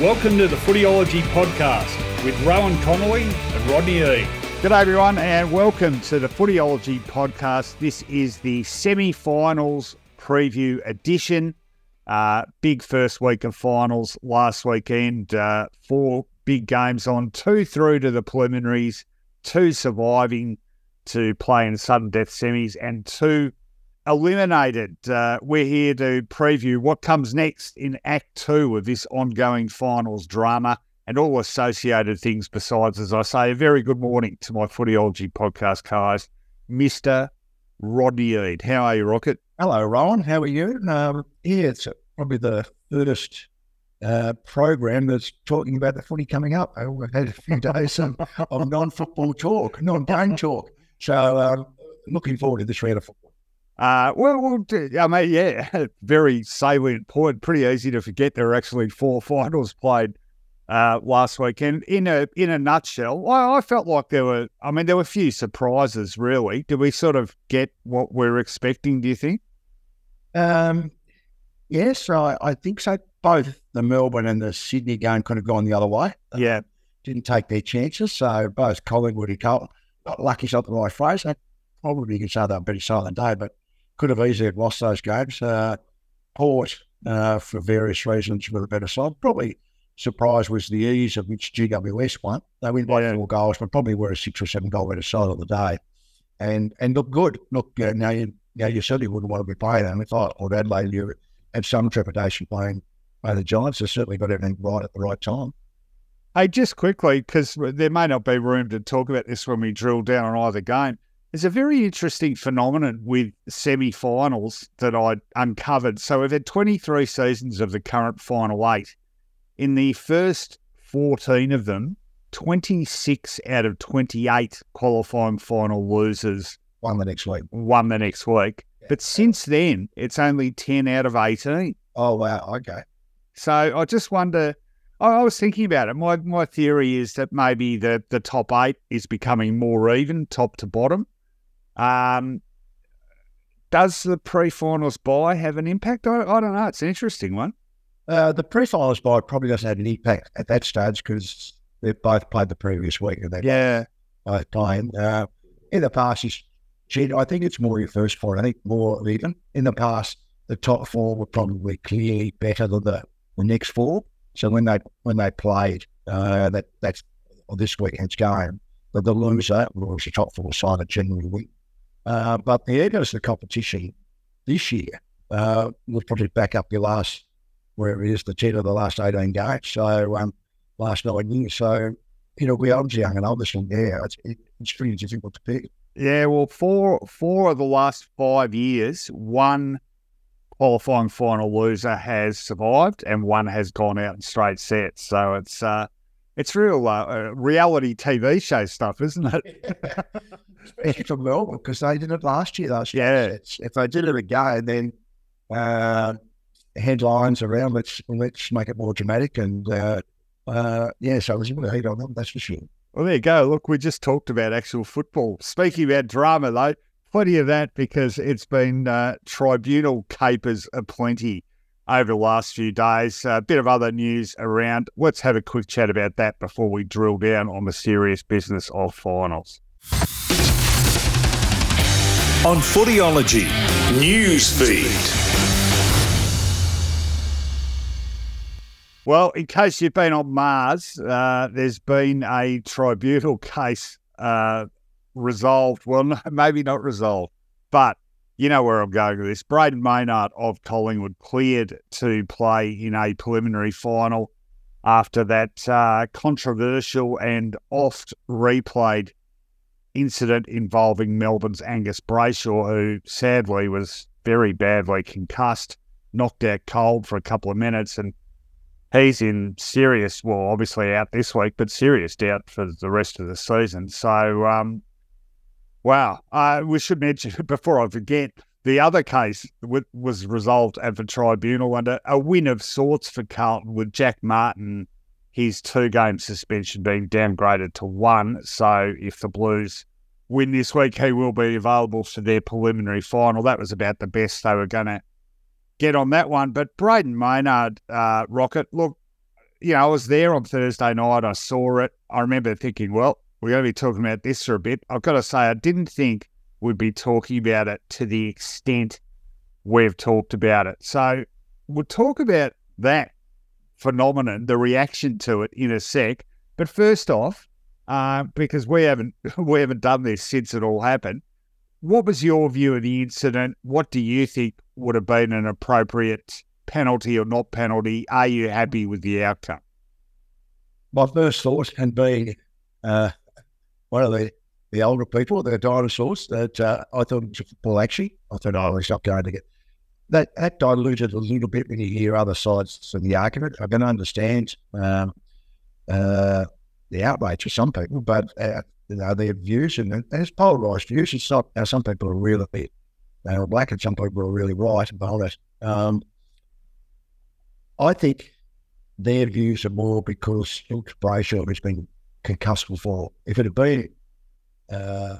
Welcome to the Footyology Podcast with Rohan Connolly and Rodney E. G'day, everyone, and welcome to the Footyology Podcast. This is the semi finals preview edition. Uh, big first week of finals last weekend. Uh, four big games on, two through to the preliminaries, two surviving to play in sudden death semis, and two eliminated. Uh, we're here to preview what comes next in Act Two of this ongoing finals drama and all associated things besides, as I say, a very good morning to my Footyology podcast co-host, Mr. Rodney Eade. How are you, Rocket? Hello, Rohan. How are you? Um, yeah, it's probably the first uh, program that's talking about the footy coming up. We've had a few days of, of non-football talk, non-game talk. So um, looking forward to this round of football. Uh, well, well, I mean, yeah, very salient point. Pretty easy to forget there are actually four finals played uh, last weekend. In a in a nutshell, I, I, felt like there were. I mean, there were a few surprises. Really, did we sort of get what we are expecting? Do you think? Um, yes, I, I think so. Both the Melbourne and the Sydney game could have gone the other way. Yeah, didn't take their chances. So both Collingwood and Carlton, not lucky, not the right phrase. I probably you can say they were better silent day, but could have easily lost those games. Uh, Port, uh, for various reasons, were a better side. Probably surprise was the ease of which GWS won. They win by yeah. four goals, but probably were a six or seven goal better side of the day, and and look good. Look, uh, now you now you certainly wouldn't want to be playing them. If I or Adelaide, you had some trepidation playing by the Giants. They certainly got everything right at the right time. Hey, just quickly, because there may not be room to talk about this when we drill down on either game. There's a very interesting phenomenon with semi finals that I uncovered. So we've had 23 seasons of the current final eight. In the first 14 of them, 26 out of 28 qualifying final losers won the next week. Won the next week. Yeah. But since then, it's only 10 out of 18. Oh, wow. Okay. So I just wonder. I was thinking about it. My my theory is that maybe the, the top eight is becoming more even, top to bottom. Um, does the pre-finals buy have an impact? I, I don't know. It's an interesting one. Uh, the pre-finals buy probably doesn't have an impact at that stage because they've both played the previous week and they yeah both playing. Uh, in the past, I think it's more your first four. I think more even. In the past, the top four were probably clearly better than the, the next four. So when they when they played uh, that that's this weekend's game, the, the loser was the top four side generally win. Uh, but the goes the competition this year uh, will probably back up your last where it is the 10 of the last 18 games. So, um, last nine years. So, you know, we are young and obviously, yeah, it's, it's pretty difficult to pick. Yeah, well, four four of the last five years, one qualifying final loser has survived, and one has gone out in straight sets. So it's uh, it's real uh, reality TV show stuff, isn't it? Especially for Melbourne because they did it last year. Last year, yeah. If they did it again, then uh, headlines around. Let's let's make it more dramatic and uh, uh, yeah. So I was going to hate on them. That's for sure. Well, there you go. Look, we just talked about actual football. Speaking about drama, though, plenty of that because it's been uh, tribunal capers aplenty over the last few days. A bit of other news around. Let's have a quick chat about that before we drill down on the serious business of finals. On Footyology News Feed. Well, in case you've been on Mars, uh, there's been a tribunal case uh, resolved. Well, no, maybe not resolved, but you know where I'm going with this. Brayden Maynard of Collingwood cleared to play in a preliminary final after that uh, controversial and oft replayed incident involving Melbourne's Angus Brayshaw, who sadly was very badly concussed, knocked out cold for a couple of minutes, and he's in serious, well, obviously out this week, but serious doubt for the rest of the season. So, um, wow. Uh, we should mention before I forget the other case w- was resolved at the tribunal under a win of sorts for Carlton with Jack Martin, his two game suspension being downgraded to one. So, if the Blues win this week, he will be available for their preliminary final. That was about the best they were going to get on that one. But Brayden Maynard, uh, Rocket, look, you know, I was there on Thursday night. I saw it. I remember thinking, well, we're going to be talking about this for a bit. I've got to say, I didn't think we'd be talking about it to the extent we've talked about it. So we'll talk about that phenomenon, the reaction to it in a sec. But first off, uh, because we haven't we haven't done this since it all happened. What was your view of the incident? What do you think would have been an appropriate penalty or not penalty? Are you happy with the outcome? My first thought, and being uh, one of the, the older people, the dinosaurs, that uh, I thought football actually. I thought, oh, it's not going to get that. That diluted a little bit when you hear other sides of the argument. I can understand um, uh, the outrage of some people, but uh, you know their views and it's polarized views. It's not now some people are really they are black and some people are really right about it. Um, I think their views are more because Ilks Brayshaw has been concussed before. If it had been uh,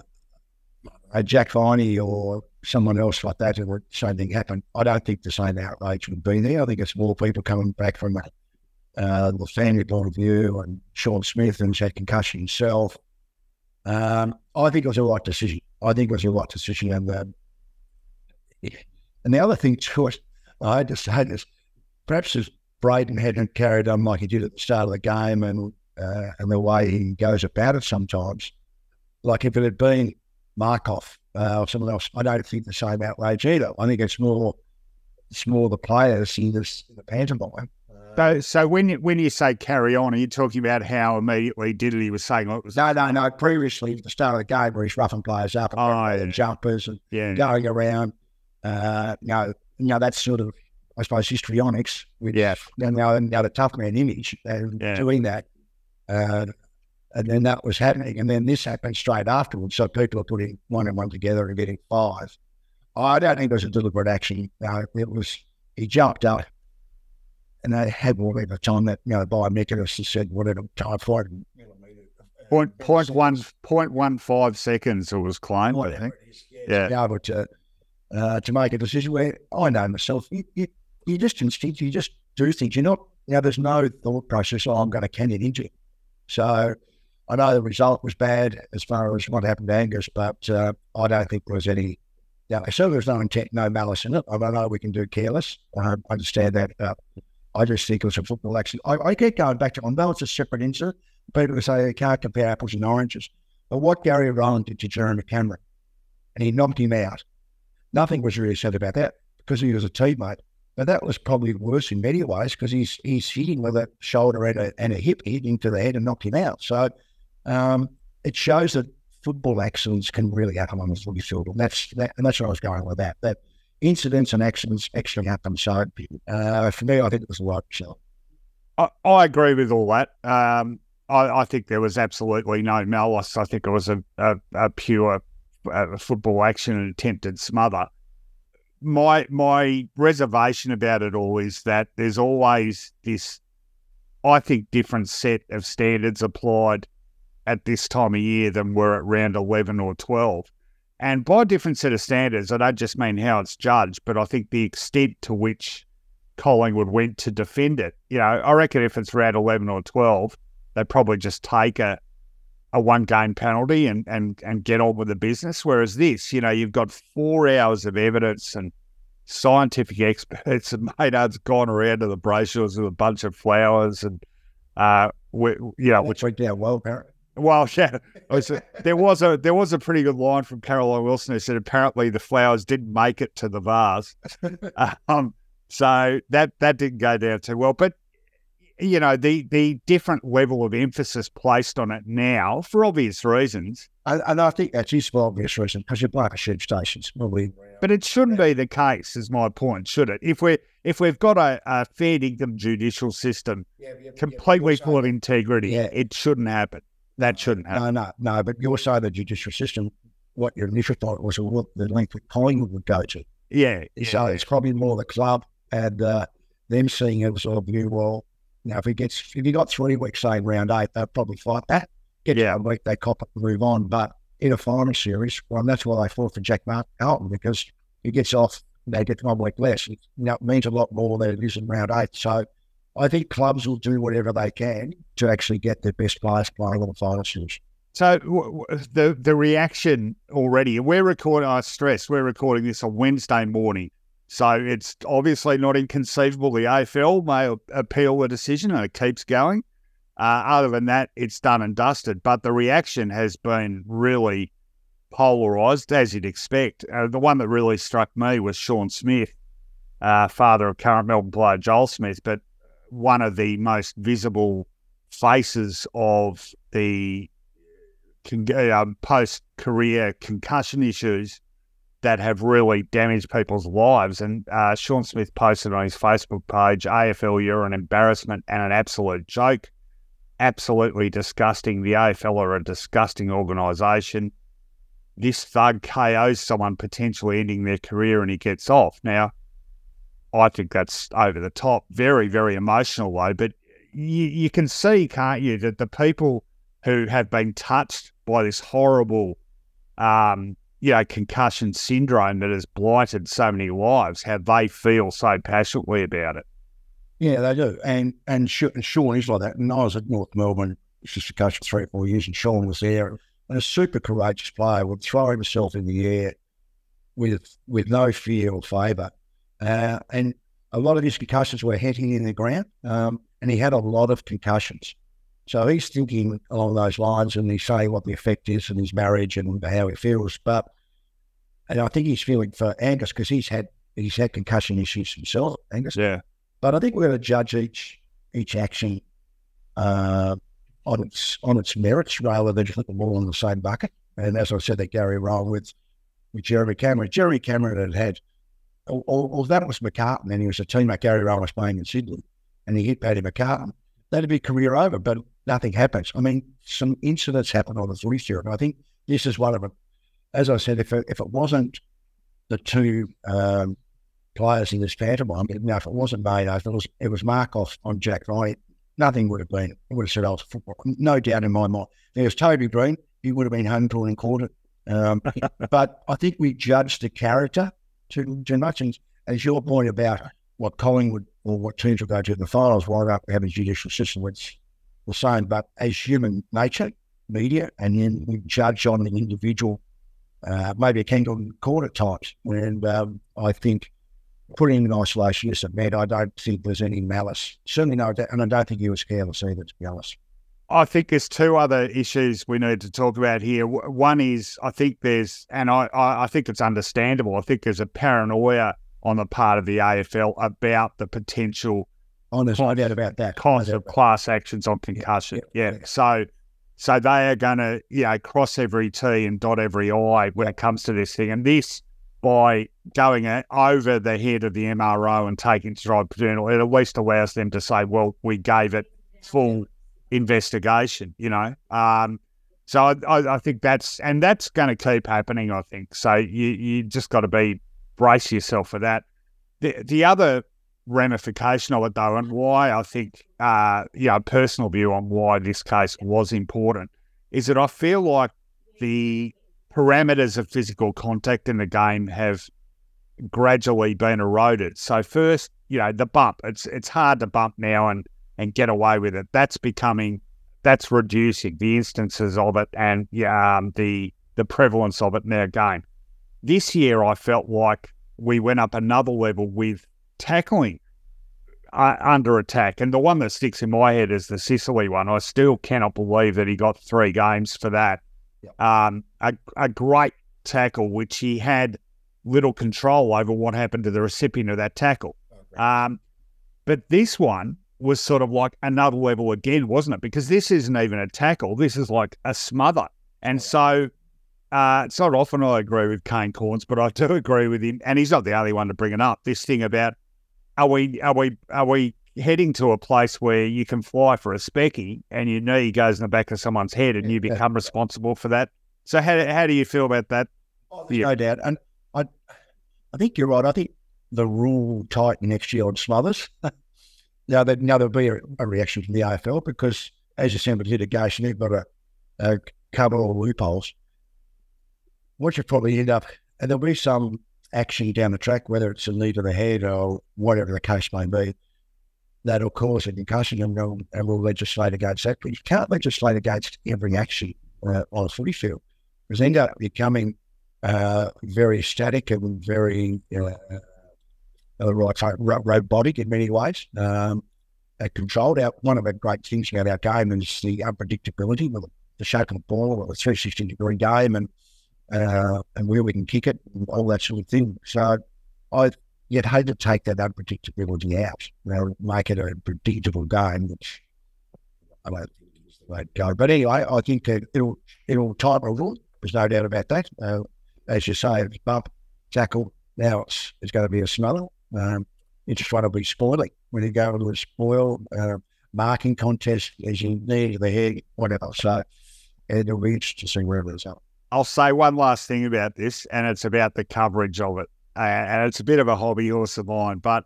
a Jack Viney or someone else like that, the same thing happened, I don't think the same outrage would be there. I think it's more people coming back from uh, the family point of view, and Shaun Smith and had concussion himself. Um, I think it was a right decision. I think it was a right decision, and um, and the other thing too, I had to say this, perhaps if Brayden hadn't carried on like he did at the start of the game, and uh, and the way he goes about it sometimes, like if it had been Markov uh, or someone else, I don't think the same outrage either. I think it's more it's more the players in this in the pantomime so, so when you, when you say carry on, are you talking about how immediately Diddley was saying it was? No, no, no. Previously, at the start of the game, where he's roughing players up, and, Oh, yeah. jumpers, and Yeah, going around. Uh, you know, you know that's sort of, I suppose, histrionics. Which, Yeah. You know, now the tough man image and Yeah. doing that, uh, and then that was happening, and then this happened straight afterwards. So people are putting one and one together and getting five. I don't think it was a deliberate action. No, it was he jumped up, and they had whatever time that you know biomechanics has said whatever time for it. point point one point one five seconds it was claimed. I think. Yeah. to be able to uh, to make a decision where I know myself, you, you, you just instinct, you just do things. You're not, you know, there's no thought process, oh, I'm going to can it into. So I know the result was bad as far as what happened to Angus, but uh, I don't think there was any, yeah, so there's no intent, no malice in it. I don't know we can do careless. I understand that. Uh, I just think it was a football accident. I, I keep going back to, I know it's a separate incident. People say you can't compare apples and oranges. But what Gary Rohan did to Jeremy Cameron, and he knocked him out. Nothing was really said about that because he was a teammate. But that was probably worse in many ways because he's he's hitting with a shoulder and a, and a hip hit into the head and knocked him out. So um, it shows that football accidents can really happen on the footy field, and that's that, and that's where I was going with that. That incidents and accidents actually happen. So uh, for me, I think it was the right shot. I, I agree with all that. Um, I, I think there was absolutely no malice. I think it was a, a, a pure uh, football action and attempted smother. My my reservation about it all is that there's always this, I think, different set of standards applied at this time of year than were at round eleven or twelve. And by different set of standards, I don't just mean how it's judged, but I think the extent to which Collingwood went to defend it. You know, I reckon if it's round 11 or 12, they'd probably just take a, a one game penalty and, and, and get on with the business. Whereas this, you know, you've got four hours of evidence and scientific experts and Maynard's gone around to the Brayshaws with a bunch of flowers and, uh, we, you know, which went down well, apparently. well, yeah, was a- there was a there was a pretty good line from Caroline Wilson who said apparently the flowers didn't make it to the vase, um, so that that didn't go down too well. But you know the the different level of emphasis placed on it now for obvious reasons, And, and I think that's his for obvious reasons because you're black sheep stations. Probably. but it shouldn't be the case. Is my point, should it? If we if we've got a, a fair income judicial system completely full of integrity, Yeah. it shouldn't happen. That shouldn't happen. No, no, no. But you're saying the judicial system, what your initial thought was what the length of Collingwood would go to. Yeah, yeah. So it's probably more the club and uh, them seeing it as a view, well, know, if he gets, if you got three weeks, say, in round eight, they'll probably fight that. Get Yeah. a week, they cop it and move on. But in a final series, well, that's why they fought for Jack Carlton because he gets off, they get one week less. It, you know, it means a lot more than it is in round eight. So I think clubs will do whatever they can to actually get their best players playing on the final series. So w- w- the the reaction already. We're recording. I stress we're recording this on Wednesday morning, so it's obviously not inconceivable the AFL may appeal the decision and it keeps going. Uh, other than that, it's done and dusted. But the reaction has been really polarised, as you'd expect. Uh, the one that really struck me was Shaun Smith, uh, father of current Melbourne player Joel Smith, but one of the most visible faces of the con- um, post career concussion issues that have really damaged people's lives. And uh, Shaun Smith posted on his Facebook page AFL, you're an embarrassment and an absolute joke. Absolutely disgusting. The AFL are a disgusting organisation. This thug KOs someone potentially ending their career and he gets off. Now, I think that's over the top. Very, very emotional, though. But you, you can see, can't you, that the people who have been touched by this horrible, um, you know, concussion syndrome that has blighted so many lives, how they feel so passionately about it. Yeah, they do. And and Shaun is like that. And I was at North Melbourne just a coach for three or four years, and Shaun was there. And a super courageous player would throw himself in the air with with no fear or favour. Uh, and a lot of his concussions were hitting in the ground, um, and he had a lot of concussions. So he's thinking along those lines and he's saying what the effect is in his marriage and how he feels. But and I think he's feeling for Angus because he's had he's had concussion issues himself, Angus. Yeah. But I think we're going to judge each each action uh, on its on its merits rather than just put them all in the same bucket. And as I said, that Gary Rohan with with Jeremy Cameron. Jeremy Cameron had had, or, or, that was McCartin, and he was a teammate. Gary Rohan was playing in Sydney, and he hit Paddy McCartin. That'd be career over. But nothing happens. I mean, some incidents happen on the footy field. And I think this is one of them. As I said, if it, if it wasn't the two um, players in this pantomime, you know, if it wasn't Mayo, if it was, it was Markov on Jack Ryan, nothing would have been. It would have said I was football. No doubt in my mind. It was Toby Greene, he would have been home drawn and caught it. Um, but I think we judge the character too, too much. And as your point about what Collingwood or what teams will go to in the finals, why don't we have a judicial system which the same, but as human nature, media, and then we judge on the individual, uh, maybe a kangaroo court at times. And um, I think putting him in isolation is a bad. I don't think there's any malice. Certainly no, and I don't think he was careless either, to be honest. I think there's two other issues we need to talk about here. One is I think there's, and I, I think it's understandable. I think there's a paranoia on the part of the AFL about the potential No doubt about that. Kinds of class actions on concussion. Yeah. yeah. yeah. So, so they are going to, you know, cross every T and dot every I when it comes to this thing. And this, by going over the head of the MRO and taking to tribunal, it at least allows them to say, well, we gave it full investigation, you know. Um, so I, I, I, think that's, and that's going to keep happening, I think. So you, you just got to be, brace yourself for that. The, the other ramification of it, though, and why I think, uh, you know, personal view on why this case was important is that I feel like the parameters of physical contact in the game have gradually been eroded. So first, you know, the bump. It's it's hard to bump now and and get away with it. That's becoming that's reducing the instances of it and um, the the prevalence of it in our game. This year, I felt like we went up another level with tackling uh, under attack. And the one that sticks in my head is the Sicily one. I still cannot believe that he got three games for that. Yep. Um, a, a great tackle, which he had little control over what happened to the recipient of that tackle. Oh, um, but this one was sort of like another level again, wasn't it? Because this isn't even a tackle. This is like a smother. And so uh, it's not often I agree with Kane Cornes, but I do agree with him. And he's not the only one to bring it up. This thing about are we are we are we heading to a place where you can fly for a specky and your knee goes in the back of someone's head and you become responsible for that? So how how do you feel about that? Oh, yeah. No doubt, and I I think you're right. I think the rule tighten next year on smothers. now that now there'll be a, a, reaction from the AFL because as you said with litigation, they've got a, a cover all loopholes. What you probably end up, and there'll be some action down the track, whether it's a knee to the head or whatever the case may be. that'll cause a concussion and we'll, and we'll legislate against that. But you can't legislate against every action uh, on a footy field because end up becoming uh, very static and very uh, uh, right, robotic in many ways. Um, controlled. Our, one of the great things about our game is the unpredictability with the shape of the ball, or the 360 degree game, and uh, and where we can kick it, and all that sort of thing. So I you'd hate to take that unpredictability out, know, make it a predictable game, which I don't think is the way to go. But anyway, I think it'll it'll tighten a. There's no doubt about that. Uh, as you say, it's bump, tackle. Now it's, it's going to be a smeller. Um, you just want to be spoiling when you go into a spoil uh, marking contest as you need the head, whatever. So it'll be interesting to see where it ends up. I'll say one last thing about this, and it's about the coverage of it. Uh, and it's a bit of a hobby horse of mine, but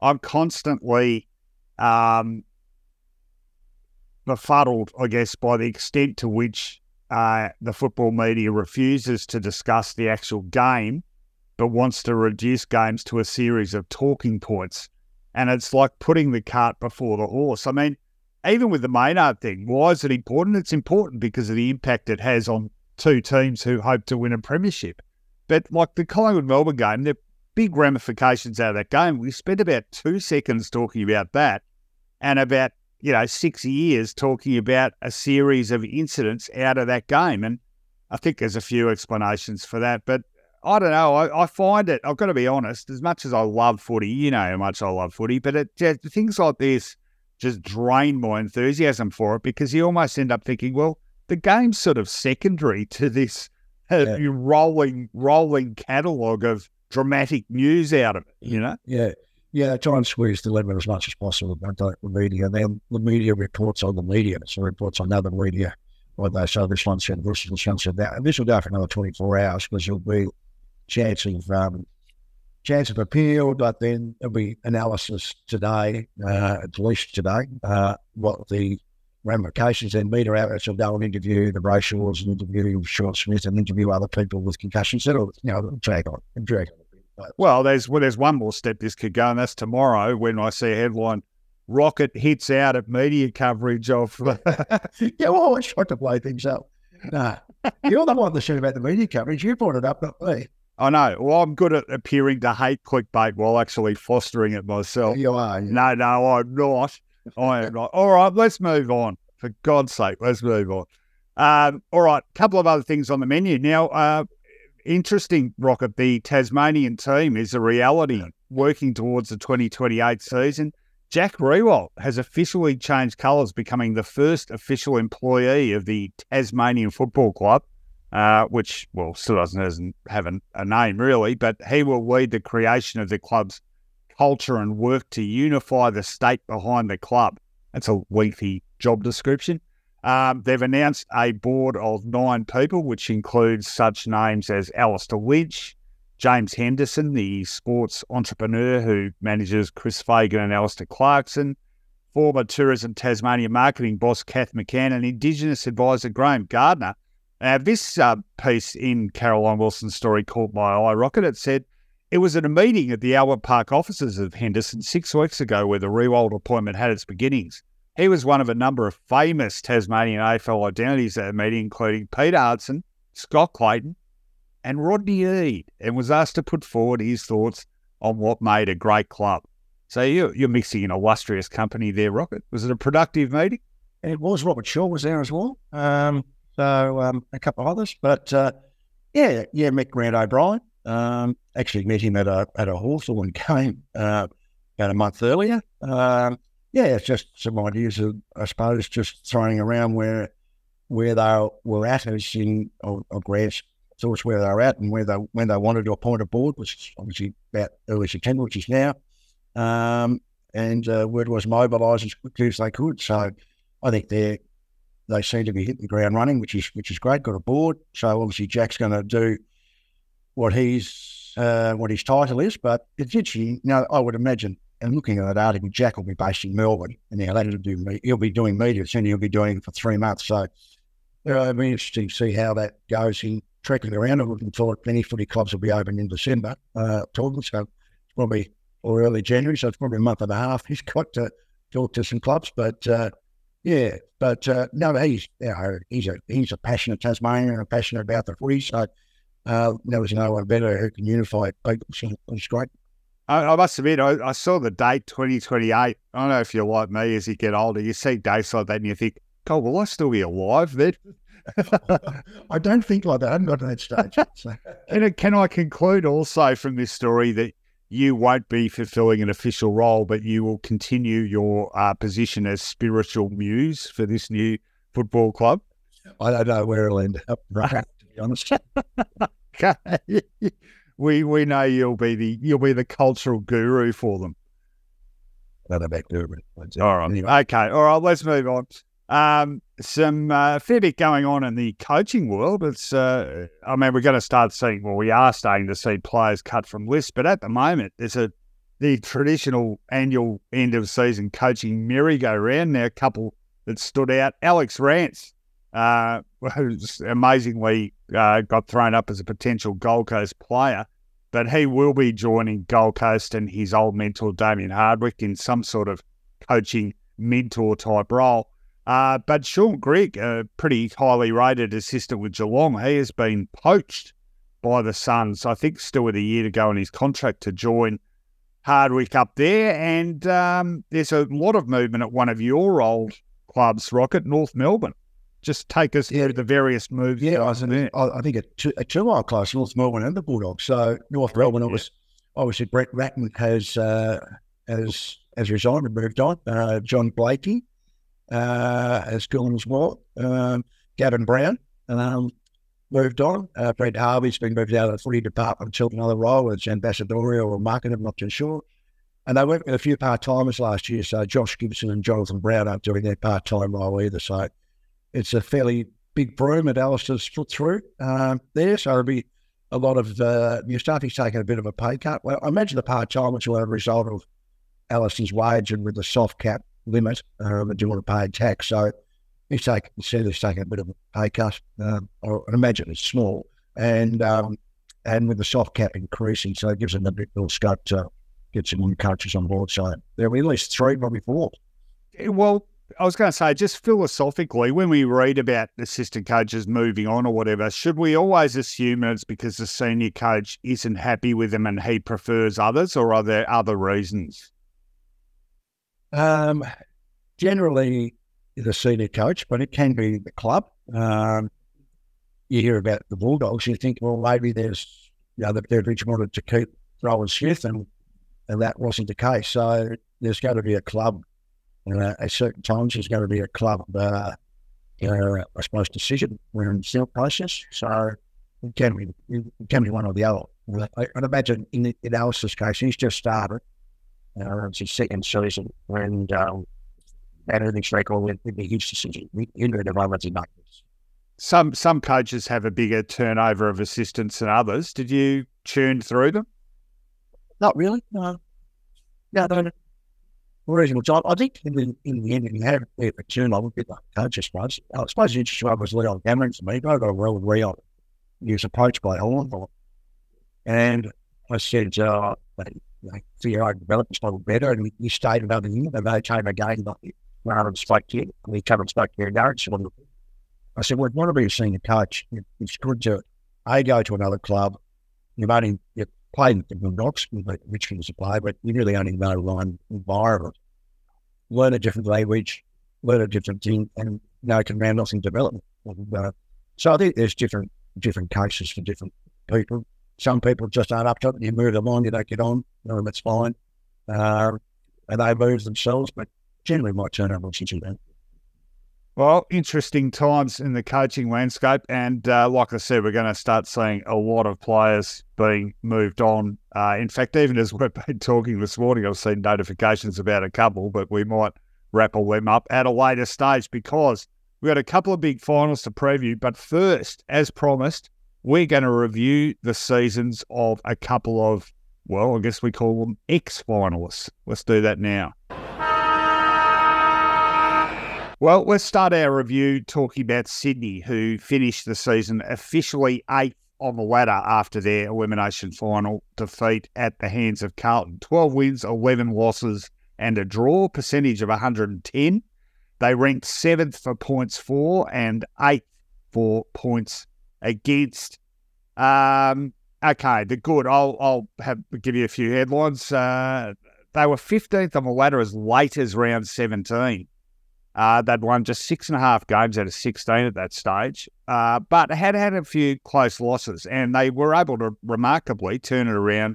I'm constantly um, befuddled, I guess, by the extent to which uh, the football media refuses to discuss the actual game, but wants to reduce games to a series of talking points. And it's like putting the cart before the horse. I mean, even with the Maynard thing, why is it important? It's important because of the impact it has on two teams who hope to win a premiership. But like the Collingwood Melbourne game, there are big ramifications out of that game. We spent about two seconds talking about that and about, you know, six years talking about a series of incidents out of that game. And I think there's a few explanations for that. But I don't know. I, I, find it, I've got to be honest, as much as I love footy, you know how much I love footy, but it just, things like this just drain my enthusiasm for it because you almost end up thinking, well, the game's sort of secondary to this uh, yeah. rolling, rolling catalogue of dramatic news out of it, you know? Yeah. Yeah, try and squeeze the lemon as much as possible about the media. And Then the media reports on the media, so reports on other media. What they say, this one said this, this one said that. And this will go for another 24 hours because there'll be chance of um, chance of appeal, but then there'll be analysis today, uh, at least today, uh, what the ramifications. And media outlets will go and interview the Brayshaws and interview Shaun Smith and interview other people with concussions. It'll, you know, drag on and drag on. Well, there's well, there's one more step this could go, and that's tomorrow when I see a headline: Rocket hits out at media coverage of. yeah, well, I trying to play things up. No, you're the one that said about the media coverage. You brought it up, not me. I know. Well, I'm good at appearing to hate clickbait while actually fostering it myself. You are. Yeah. No, no, I'm not. I am. All right, let's move on. For God's sake, let's move on. Um, all right, a couple of other things on the menu. Now, uh, interesting, Rocket, the Tasmanian team is a reality working towards the 2028 season. Jack Riewoldt has officially changed colours, becoming the first official employee of the Tasmanian Football Club uh, which, well, still doesn't, doesn't have a name really, but he will lead the creation of the club's culture and work to unify the state behind the club. That's a lengthy job description. Um, they've announced a board of nine people, which includes such names as Alastair Lynch, James Henderson, the sports entrepreneur who manages Chris Fagan and Alastair Clarkson, former Tourism Tasmania marketing boss Kath McCann, and Indigenous advisor Graham Gardner, now, this uh, piece in Caroline Wilson's story caught my eye, Rocket. It said it was at a meeting at the Albert Park offices of Henderson six weeks ago where the Riewoldt appointment had its beginnings. He was one of a number of famous Tasmanian AFL identities at the meeting, including Peter Hudson, Scott Clayton, and Rodney Eade, and was asked to put forward his thoughts on what made a great club. So you're, you're mixing an illustrious company there, Rocket. Was it a productive meeting? It was. Robert Shaw was there as well. Um, so um, a couple of others, but uh, yeah, yeah, Mick Grant O'Brien. Um, actually met him at a at a Hawthorn game uh, about a month earlier. Um, yeah, it's just some ideas of, I suppose, just throwing around where where they were at as in or, or Grant's thoughts where they're at and where they when they wanted to appoint a board, which is obviously about early September, which is now. Um, and uh, word was mobilise as quickly as they could. So I think they're they seem to be hitting the ground running, which is which is great. Got a board, so obviously Jack's going to do what he's uh, what his title is. But it's interesting. You know, I would imagine, and looking at that article, Jack will be based in Melbourne, and he'll to do he'll be doing media, and he'll be doing it for three months. So it'll be interesting to see how that goes. in trekking around. I'm looking forward. Many footy clubs will be open in December. Uh, talking so it's probably or early January, so it's probably a month and a half. He's got to talk to some clubs, but uh, yeah, but uh, no, he's you know, he's a he's a passionate Tasmanian and a passionate about the footy. So uh, there was no one better who can unify people. So it's great. I, I must admit, I, I, saw the date 2028. I don't know if you're like me as you get older, you see dates like that and you think, God, will I still be alive then? I don't think like that. I haven't got to that stage. So. and can I conclude also from this story that you won't be fulfilling an official role, but you will continue your uh, position as spiritual muse for this new football club? I don't know where it'll end up, right, to be honest. okay. we we know you'll be the you'll be the cultural guru for them. Not a big guru. All right. Anyway. Okay. All right. Let's move on. Um, some uh, fair bit going on in the coaching world. It's, uh, I mean, we're going to start seeing, well, we are starting to see players cut from lists, but at the moment, there's a the traditional annual end of season coaching merry-go-round. Now, a couple that stood out. Alex Rance, uh, amazingly uh, got thrown up as a potential Gold Coast player, but he will be joining Gold Coast and his old mentor Damien Hardwick in some sort of coaching mentor type role. Uh, but Shaun Grigg, a pretty highly rated assistant with Geelong, he has been poached by the Suns. I think still with a year to go in his contract to join Hardwick up there. And um, there's a lot of movement at one of your old clubs, Rocket, North Melbourne. Just take us yeah. through the various moves. Yeah, I, think, I think a two, a two mile class, North Melbourne and the Bulldogs. So North Melbourne, yeah. was obviously Brett Ratten has uh, has has resigned and moved on. Uh, John Blakey uh, has gone as well. Um, Gavin Brown um, moved on. Uh, Brett Harvey's been moved out of the footy department to another role as ambassadorial or marketing, I'm not too sure. And they went with a few part timers last year. So Josh Gibson and Jonathan Brown aren't doing their part time role either. So it's a fairly big broom that Alastair's put through um, there. So it'll be a lot of uh, Mustafi's taking a bit of a pay cut. Well, I imagine the part timers will have a result of Alastair's wage and with the soft cap limit uh, that you want to pay tax. So he's taking, instead he's taking a bit of a pay cut. Um, I imagine it's small, and um, and with the soft cap increasing, so it gives them a bit more scope to get some new coaches on board. So there'll be at least three, probably four. Well, I was going to say, just philosophically, when we read about assistant coaches moving on or whatever, should we always assume it's because the senior coach isn't happy with them and he prefers others, or are there other reasons? Um, generally, the senior coach, but it can be the club. Um, you hear about the Bulldogs, you think, well, maybe there's, you know, the Beveridge wanted to keep Rohan Smith, and, and that wasn't the case. So there's going to be a club, uh, at certain times, there's going to be a club, uh, uh, I suppose, decision when in the process. So it can be, it can be one or the other. I, would imagine in, in Alice's case, he's just started uh, it's his second season, and um, and everything's very cool with, the huge decision. Into the moments in Some some coaches have a bigger turnover of assistants than others. Did you churn through them? Not really. No, no, no. Reasonable job. I think in the, in the end, if you have a turn, I would be the coach, I suppose. I suppose the interesting one was Leon Cameron for me. I got a well with Leon. He was approached by Horn, and I said, uh, like, figure out development's a little better. And we, we stayed another year. And they came again, like, rather than spoke to you. We come and spoke to your Darren. I said, well, want to be a senior coach. It's good to, A, go to another club. You've only you've played the Bulldogs, Richmond as a player, but you really only know one environment. Learn a different language, learn a different thing, and you know, can round off in development. Uh, so I think there's different different cases for different people. Some people just aren't up to it. You move them on, you don't get on. No, that's fine. Uh, and they move themselves, but generally my turnover since then. Well, interesting times in the coaching landscape. And uh, like I said, we're going to start seeing a lot of players being moved on. Uh, in fact, even as we've been talking this morning, I've seen notifications about a couple, but we might wrap all them up at a later stage because we've got a couple of big finals to preview. But first, as promised, we're going to review the seasons of a couple of, well, I guess we call them ex finalists. Let's do that now. Well, let's start our review talking about Sydney, who finished the season officially eighth on the ladder after their elimination final defeat at the hands of Carlton. 12 wins, 11 losses, and a draw, percentage of 110. They ranked seventh for points for and eighth for points against. Um, okay, the good. I'll I'll have give you a few headlines. Uh, they were 15th on the ladder as late as round 17. Uh, they'd won just six and a half games out of 16 at that stage, uh, but had had a few close losses, and they were able to remarkably turn it around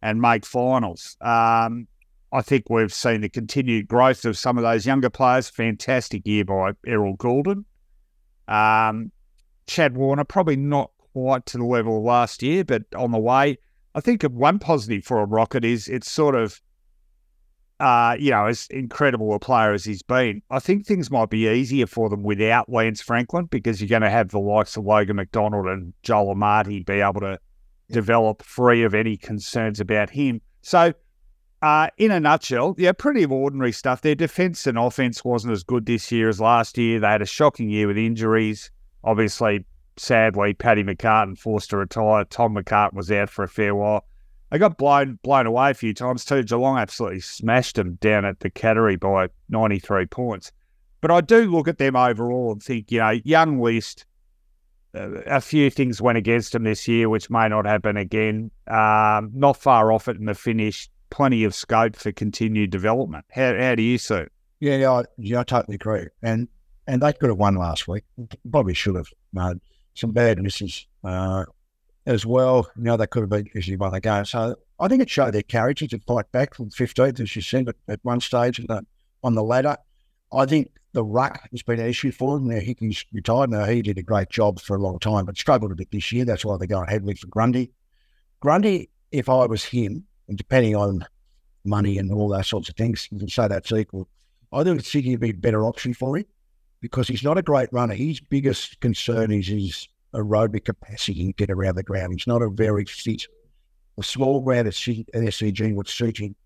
and make finals. Um, I think we've seen the continued growth of some of those younger players. Fantastic year by Errol Gulden. Um, Chad Warner, probably not quite to the level of last year, but on the way. I think one positive for a Rocket is it's sort of uh, you know, as incredible a player as he's been, I think things might be easier for them without Lance Franklin because you're going to have the likes of Logan McDonald and Joel Amartey be able to develop free of any concerns about him. So, uh, in a nutshell, yeah, pretty ordinary stuff. Their defence and offence wasn't as good this year as last year. They had a shocking year with injuries. Obviously, sadly, Paddy McCartin forced to retire. Tom McCartin was out for a fair while. They got blown blown away a few times too. Geelong absolutely smashed them down at the Cattery by 93 points. But I do look at them overall and think, you know, young list, uh, a few things went against them this year, which may not happen again. Um, not far off it in the finish. Plenty of scope for continued development. How, how do you see it? Yeah, yeah, I, yeah, I totally agree. And and they could have won last week. Probably should have made some bad misses. Uh, as well. You know, they could have been easily won the game. So I think it showed their courage to fight back from 15th, as you said, at, at one stage the, on the ladder. I think the ruck has been an issue for them. Now, Hickey's retired. Now, he did a great job for a long time, but struggled a bit this year. That's why they're going heavily for Grundy. Grundy, if I was him, and depending on money and all those sorts of things, you can say that's equal. I think Sydney would be a better option for him because he's not a great runner. His biggest concern is his aerobic capacity to get around the ground. He's not a very fit. A small ground at SCG would suit him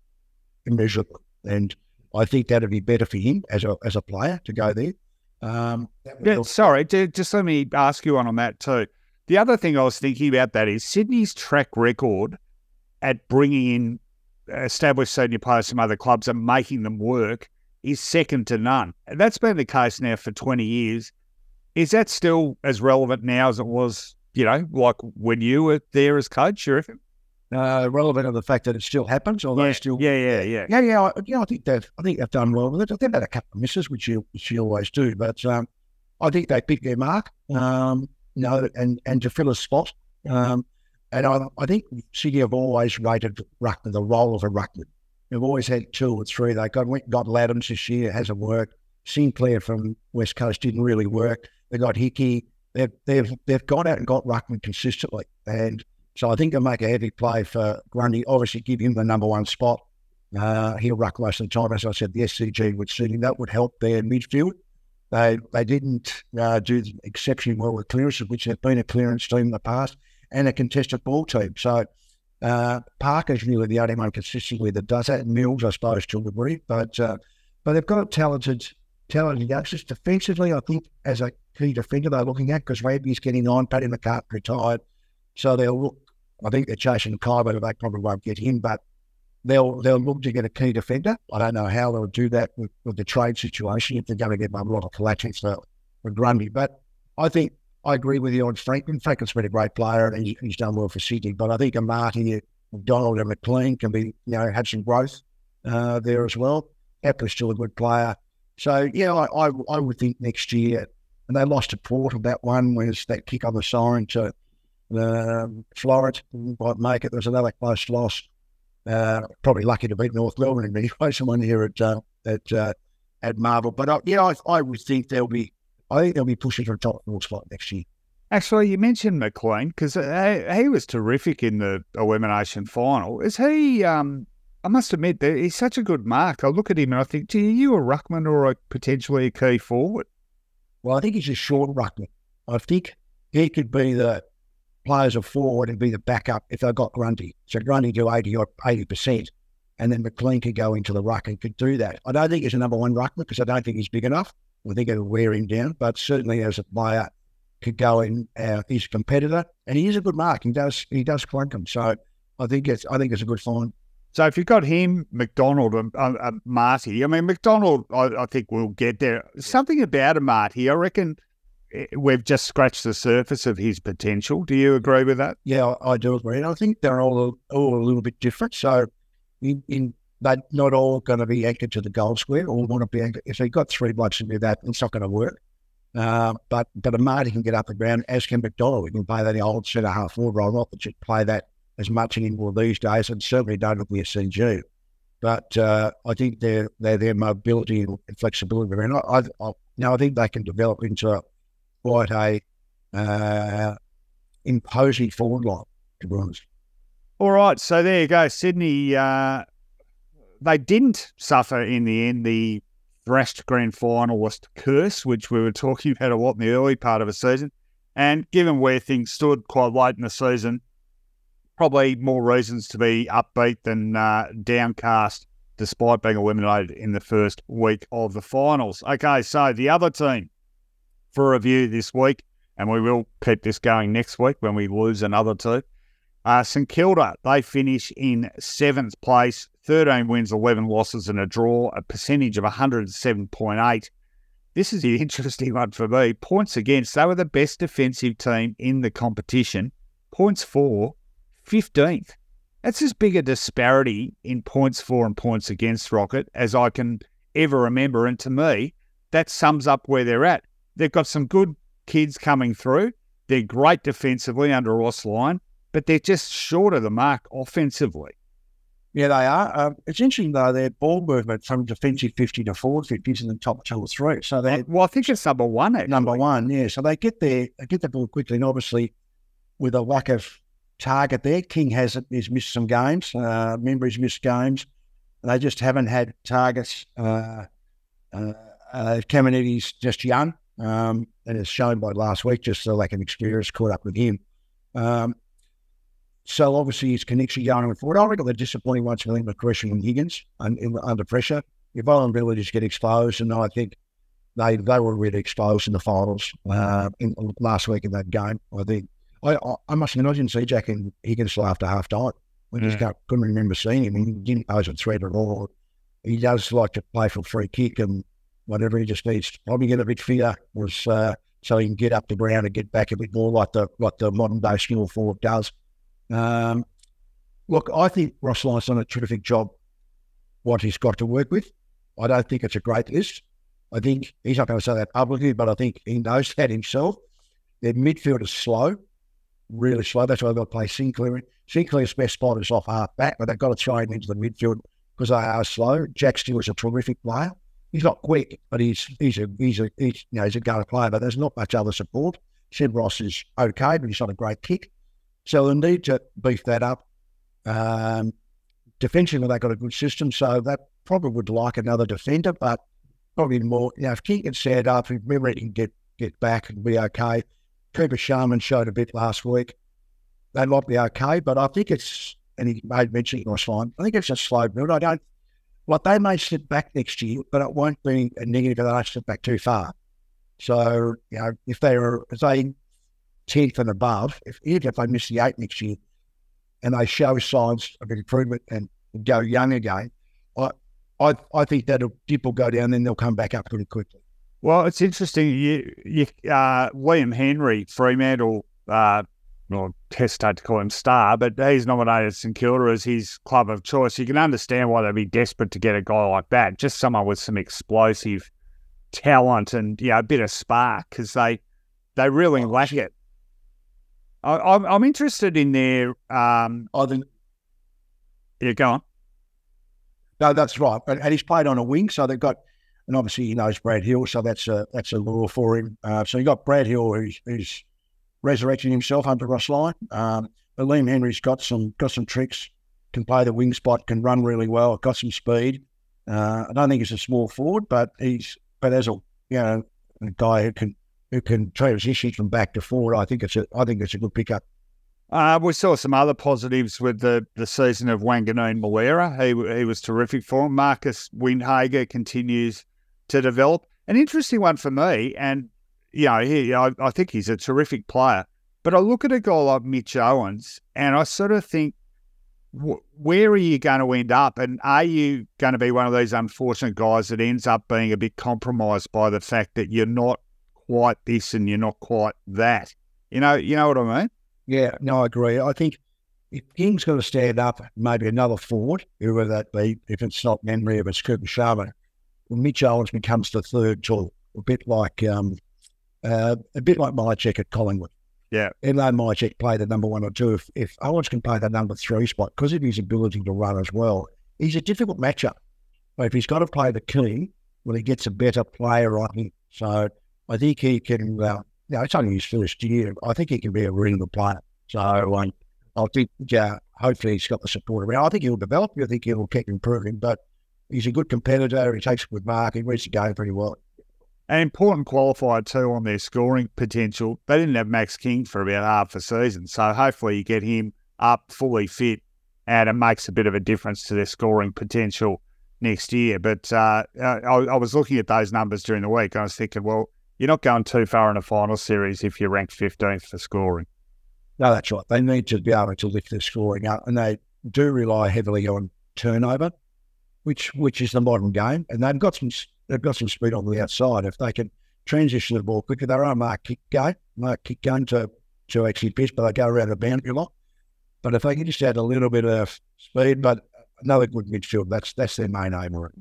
immeasurably. And I think that'd be better for him as a as a player to go there. Um, yeah, sorry, just let me ask you one on that too. The other thing I was thinking about that is Sydney's track record at bringing in established senior players from other clubs and making them work is second to none. And that's been the case now for 20 years. Is that still as relevant now as it was, you know, like when you were there as coach, you reckon? Uh, relevant of the fact that it still happens, although yeah, still, yeah, yeah, yeah, yeah, yeah. I, yeah, I think they've, I think they've done well with it. They've had a couple of misses, which you, which you always do, but um, I think they picked their mark, um, you know, and and to fill a spot. Um, and I, I think City have always rated Ruckman, the role of a Ruckman. They've always had two or three. They got got Ladhams this year, hasn't worked. Sinclair from West Coast didn't really work. They got Hickey. They've they've they've gone out and got Ruckman consistently, and so I think they'll make a heavy play for Grundy. Obviously, give him the number one spot. Uh, he'll ruck most of the time. As I said, the SCG would suit him. That would help their midfield. They they didn't uh, do exceptionally well with clearances, which have been a clearance team in the past, and a contested ball team. So uh, Parker's really the only one consistently that does that. Mills, I suppose, to a degree, but uh, but they've got talented talented youngsters. Defensively, I think as a key defender they're looking at because Raby's getting on, Paddy McCart retired. So they'll look, I think they're chasing Kaiba, they probably won't get him, but they'll they'll look to get a key defender. I don't know how they'll do that with, with the trade situation if they're going to get a lot of collections for, for Grundy. But I think I agree with you on Franklin. Franklin's been a great player and he's, he's done well for Sydney. But I think a Amartey, McDonald, and McLean can be, you know, have some growth uh, there as well. Kepler's still a good player. So yeah, I, I, I would think next year, and they lost to Port of that one was that kick on the siren to um, Florence might make it. There was another close loss. Uh, probably lucky to beat North Melbourne anyway. Someone here at uh, at uh, at Marvel, but uh, yeah, I, I would think they'll be. I think they'll be pushing for a top four spot next year. Actually, you mentioned McLean because uh, he was terrific in the elimination final. Is he? Um, I must admit that he's such a good mark. I look at him and I think, gee, are you a ruckman or a potentially a key forward? Well, I think he's a short ruckman. I think he could be the players of forward and be the backup if they got Grundy. So Grundy do 80 or 80%, and then McLean could go into the ruck and could do that. I don't think he's a number one ruckman because I don't think he's big enough. I think it'll wear him down, but certainly as a player, could go in. Uh, a competitor, and he is a good mark. He does he does clunk them. So I think it's I think it's a good find. So if you've got him, McDonald, and uh, uh, Marty, I mean, McDonald, I, I think will get there. Something about Amartey, I reckon eh, we've just scratched the surface of his potential. Do you agree with that? Yeah, I, I do agree. And I think they're all all a little bit different. So, in, in they're not all going to be anchored to the goal square or want to be anchored. If they've got three blokes do that, it's not going to work. Uh, but but Amartey can get up the ground, as can McDonald. We can play that old centre half forward role. Not that you play that as much anymore these days, and certainly don't with a CG. But uh, I think their their their mobility and flexibility and I, I, I, know, I think they can develop into quite a uh, imposing forward line. To be honest. All right, so there you go, Sydney. Uh, they didn't suffer in the end the thrashed grand finalist curse, which we were talking about a lot in the early part of the season. And given where things stood quite late in the season, probably more reasons to be upbeat than uh, downcast, despite being eliminated in the first week of the finals. Okay, so the other team for review this week, and we will keep this going next week when we lose another two. Uh, St Kilda, they finish in seventh place, 13 wins, 11 losses, and a draw, a percentage of 107.8. This is the interesting one for me. Points against, they were the best defensive team in the competition. Points for, 15th. That's as big a disparity in points for and points against Rocket as I can ever remember. And to me, that sums up where they're at. They've got some good kids coming through. They're great defensively under Ross Lyon but they're just short of the mark offensively. Yeah, they are. Um, it's interesting though their ball movement from defensive fifty to forward fifty is in the top two or three. So they well, I think it's number one. Actually. Number one, yeah. So they get there, they get the ball quickly, and obviously with a lack of target there, King has he's missed some games. Uh, remember, he's missed games, they just haven't had targets. Uh, uh, uh, just young, um, and it's shown by last week just the lack of experience caught up with him. Um, so obviously his connection going forward. I reckon the disappointing ones for him and Higgins and, and under pressure. Your vulnerabilities get exposed, and I think they they were really exposed in the finals uh, in, last week in that game. I think I I, I must admit I didn't see Jack and Higgins after half time. I just mm. couldn't remember seeing him. He didn't pose a threat at all. He does like to play for free kick and whatever. He just needs to probably get a bit fitter was uh, so he can get up the ground and get back a bit more like the like the modern day skill forward does. Um, look, I think Ross Lyon's done a terrific job what he's got to work with. I don't think it's a great list. I think he's not going to say that publicly, but I think he knows that himself. Their midfield is slow, really slow. That's why they've got to play Sinclair. Sinclair's best spot is off half back, but they've got to try him into the midfield because they are slow. Jack Steele is a terrific player. He's not quick, but he's he's a he's a he's, you know he's a go player. But there's not much other support. Seb Ross is okay, but he's not a great kick. So they need to beef that up. Um, defensively, they've got a good system, so that probably would like another defender, but probably more. You know, if King gets set up, if Membrey can get get back and be okay. Cooper Sharman showed a bit last week. They might be okay, but I think it's, and he made mention it was fine. I think it's a slow build. I don't, what they may sit back next year, but it won't be a negative if they don't sit back too far. So, you know, if they are, they 10th and above, if, even if they miss the eight next year and they show signs of improvement and go young again, I, I, I think that dip will go down, then they'll come back up pretty quickly. Well, it's interesting. You, you, uh, William Henry, Fremantle, uh, well, hesitate to call him star, but he's nominated St Kilda as his club of choice. You can understand why they'd be desperate to get a guy like that, just someone with some explosive talent and yeah, a bit of spark because they they really lack it. I, am I'm interested in their. Um, I think. Yeah, go on. No, that's right. And he's played on a wing, so they've got, and obviously he knows Brad Hill, so that's a that's a lure for him. Uh, so you got Brad Hill, who's, who's resurrecting himself under Ross Lyon. Um, but Liam Henry's got some got some tricks, can play the wing spot, can run really well, got some speed. Uh, I don't think he's a small forward, but he's but as a you know a guy who can who can transition from back to forward, I think it's a I think it's a good pickup. Uh, we saw some other positives with the, the season of Wanganeen Milera. He, he was terrific for him. Marcus Windhager continues to develop. An interesting one for me, and you know, he, I, I think he's a terrific player. But I look at a guy like Mitch Owens, and I sort of think where are you going to end up? And are you going to be one of these unfortunate guys that ends up being a bit compromised by the fact that you're not quite this and you're not quite that? You know, you know what I mean? Yeah, no, I agree. I think if King's going to stand up, maybe another forward, whoever that be, if it's not Membrey, if it's Cooper Sharman, well, Mitch Owens becomes the third tall, a bit like um, uh, a bit like Mihocek at Collingwood. Yeah. Though Mihocek played the number one or two, if, if Owens can play the number three spot, because of his ability to run as well, he's a difficult matchup. But if he's got to play the king, well, he gets a better player on him. So I think he can, uh, you know, it's only his first year. I think he can be a really good player. So um, I think, yeah, hopefully he's got the support around. I think he'll develop. I think he'll keep improving, but he's a good competitor. He takes a good mark. He reads the game pretty well. An important qualifier too on their scoring potential. They didn't have Max King for about half a season, so hopefully you get him up fully fit, and it makes a bit of a difference to their scoring potential next year. But uh, I, I, was looking at those numbers during the week. And I was thinking, well, you're not going too far in a final series if you're ranked 15th for scoring. No, that's right. They need to be able to lift their scoring up, and they do rely heavily on turnover, which which is the modern game, and they've got some they've got some speed on the outside. If they can transition the ball quicker, they're a mark kick game, mark kick game to, to actually pitch, but they go around the boundary a lot. But if they can just add a little bit of speed, but another good midfield, that's that's their main aim. Right?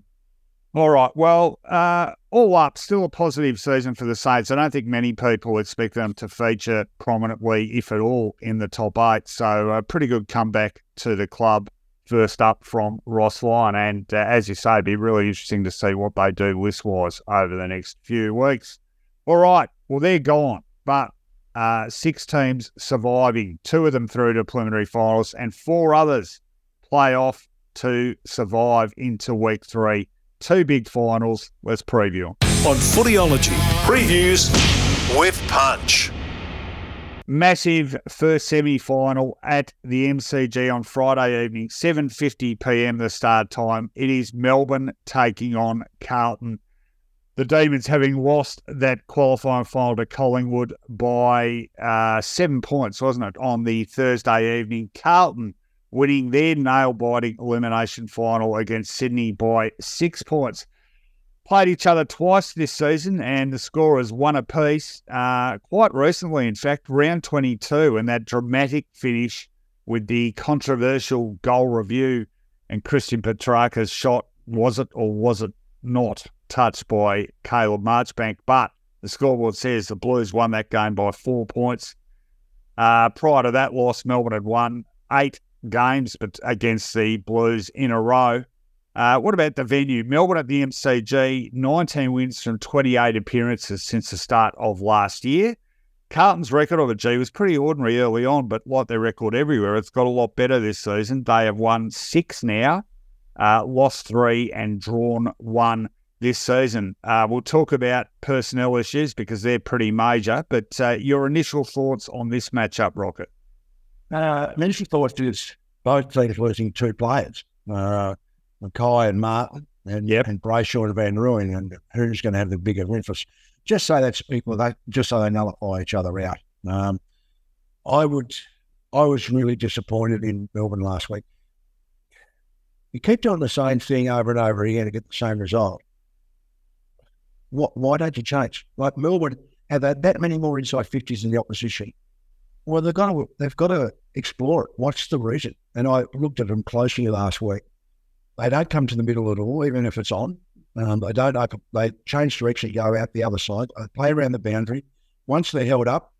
All right. Well, uh, all up, still a positive season for the Saints. I don't think many people expect them to feature prominently, if at all, in the top eight. So, a pretty good comeback to the club first up from Ross Lyon. And uh, as you say, it'd be really interesting to see what they do list wise over the next few weeks. All right. Well, they're gone, but uh, six teams surviving, two of them through to preliminary finals, and four others play off to survive into week three. Two big finals. Let's preview On Footyology, previews with Punch. Massive first semi-final at the MCG on Friday evening, 7:50 p.m. the start time. It is Melbourne taking on Carlton. The Demons having lost that qualifying final to Collingwood by uh, seven points, wasn't it, on the Thursday evening? Carlton winning their nail-biting elimination final against Sydney by six points played each other twice this season, and the scorers one apiece uh, quite recently, in fact, round 22, and that dramatic finish with the controversial goal review and Christian Petracca's shot, was it or was it not touched by Caleb Marchbank? But the scoreboard says the Blues won that game by four points. Uh, prior to that loss, Melbourne had won eight games but against the Blues in a row. Uh, what about the venue? Melbourne at the MCG, 19 wins from 28 appearances since the start of last year. Carlton's record the G was pretty ordinary early on, but like their record everywhere, it's got a lot better this season. They have won six now, uh, lost three, and drawn one this season. Uh, we'll talk about personnel issues because they're pretty major, but uh, your initial thoughts on this matchup, Rocket? Uh, initial thoughts is both teams losing two players. Mackay and Martin and yep. and Brayshaw and Van Rooyen and who's going to have the bigger interest. Just so that's equal, they just so they nullify each other out. Um, I would, I was really disappointed in Melbourne last week. You keep doing the same thing over and over again to get the same result. What? Why don't you change? Like Melbourne have had that many more inside fifties than the opposition. Well, they've got to they've got to explore it. What's the reason? And I looked at them closely last week. They don't come to the middle at all, even if it's on. Um, they don't they change direction, go out the other side, play around the boundary. Once they're held up,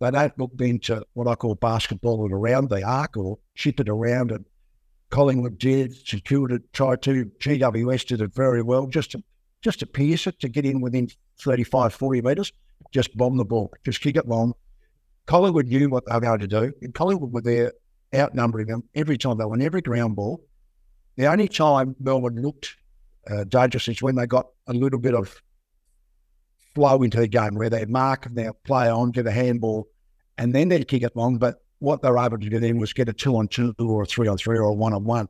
they don't look into what I call basketball it around the arc or ship it around. And Collingwood did, secured it, tried to. GWS did it very well, just to just to pierce it, to get in within 35, 40 metres, just bomb the ball, just kick it long. Collingwood knew what they were going to do. And Collingwood were there outnumbering them every time they won every ground ball. The only time Melbourne looked uh, dangerous is when they got a little bit of flow into the game where they'd mark and they'd play on, get a handball, and then they'd kick it long. But what they were able to do then was get a two on two or a three on three or a one on one.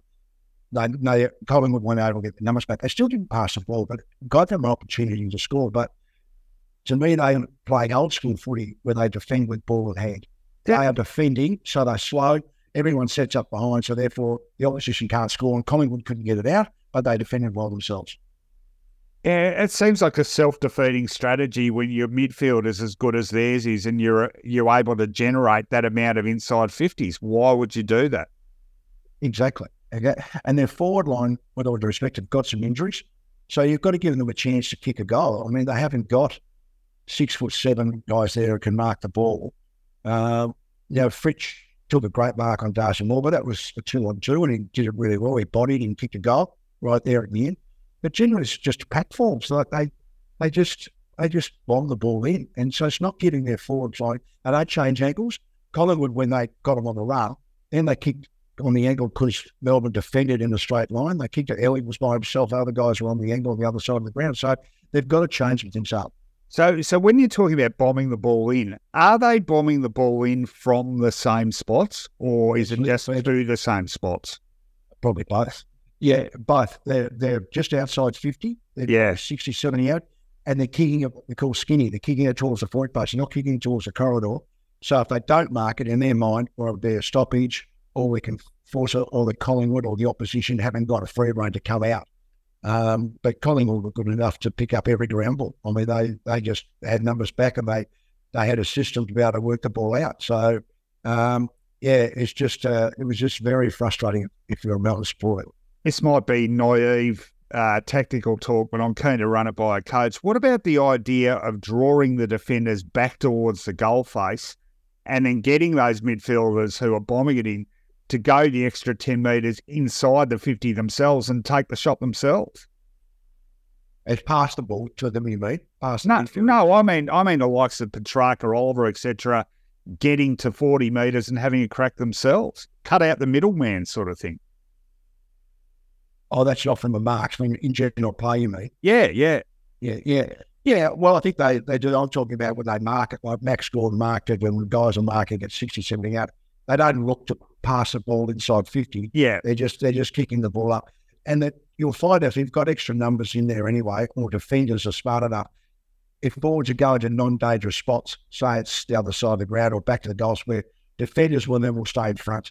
They, they Collingwood weren't able to get the numbers back. They still didn't pass the ball, but got them an opportunity to score. But to me, they play old school footy where they defend with ball in hand. They are defending, so they're slow everyone sets up behind, so therefore the opposition can't score, and Collingwood couldn't get it out, but they defended well themselves. Yeah, it seems like a self-defeating strategy when your midfield is as good as theirs is, and you're you're able to generate that amount of inside fifties. Why would you do that? Exactly. Okay. And their forward line, with all due respect, have got some injuries. So you've got to give them a chance to kick a goal. I mean, they haven't got six foot seven guys there who can mark the ball. Uh, you know, Fritsch took a great mark on Darcy Moore, but that was a two on two and he did it really well. He bodied and kicked a goal right there at the end. But generally it's just pack forms. Like they they just they just bomb the ball in. And so it's not getting their forwards like and they change angles. Collingwood when they got them on the run, then they kicked on the angle because Melbourne defended in a straight line. They kicked it. Elliott was by himself. Other guys were on the angle on the other side of the ground. So they've got to change things up. So, so when you're talking about bombing the ball in, are they bombing the ball in from the same spots, or is it just through the same spots? Probably both. Yeah, both. They're they're just outside fifty. They're Yeah. 60, 70 out, and they're kicking it. They call skinny. They're kicking it towards the forward post. They're not kicking it towards the corridor. So if they don't mark it in their mind, or if they're stoppage, or we can force it, or the Collingwood or the opposition haven't got a free rein to come out. Um, but Collingwood were good enough to pick up every ground ball. I mean, they they just had numbers back and they they had a system to be able to work the ball out. So um, yeah, it's just uh, it was just very frustrating if you're a Melbourne supporter. This might be naive uh, tactical talk, but I'm keen to run it by a coach. What about the idea of drawing the defenders back towards the goal face and then getting those midfielders who are bombing it in to go the extra 10 metres inside the 50 themselves and take the shot themselves? It's passed the ball to them, you mean? No, no, I mean, I mean the likes of Petracca, Oliver, etc., getting to 40 metres and having a crack themselves. Cut out the middleman sort of thing. Oh, that's not from the marks. I mean, in general play, you mean? Yeah, yeah. Yeah, yeah. Yeah, well, I think they, they do. I'm talking about when they mark it, like Max Gawn marked it, when guys are marking at 60, 70 out. They don't look to pass the ball inside 50. Yeah, They're just they're just kicking the ball up. And that you'll find if you've got extra numbers in there anyway, or defenders are smart enough. If forwards are going to non-dangerous spots, say it's the other side of the ground or back to the goal square, defenders will then will stay in front,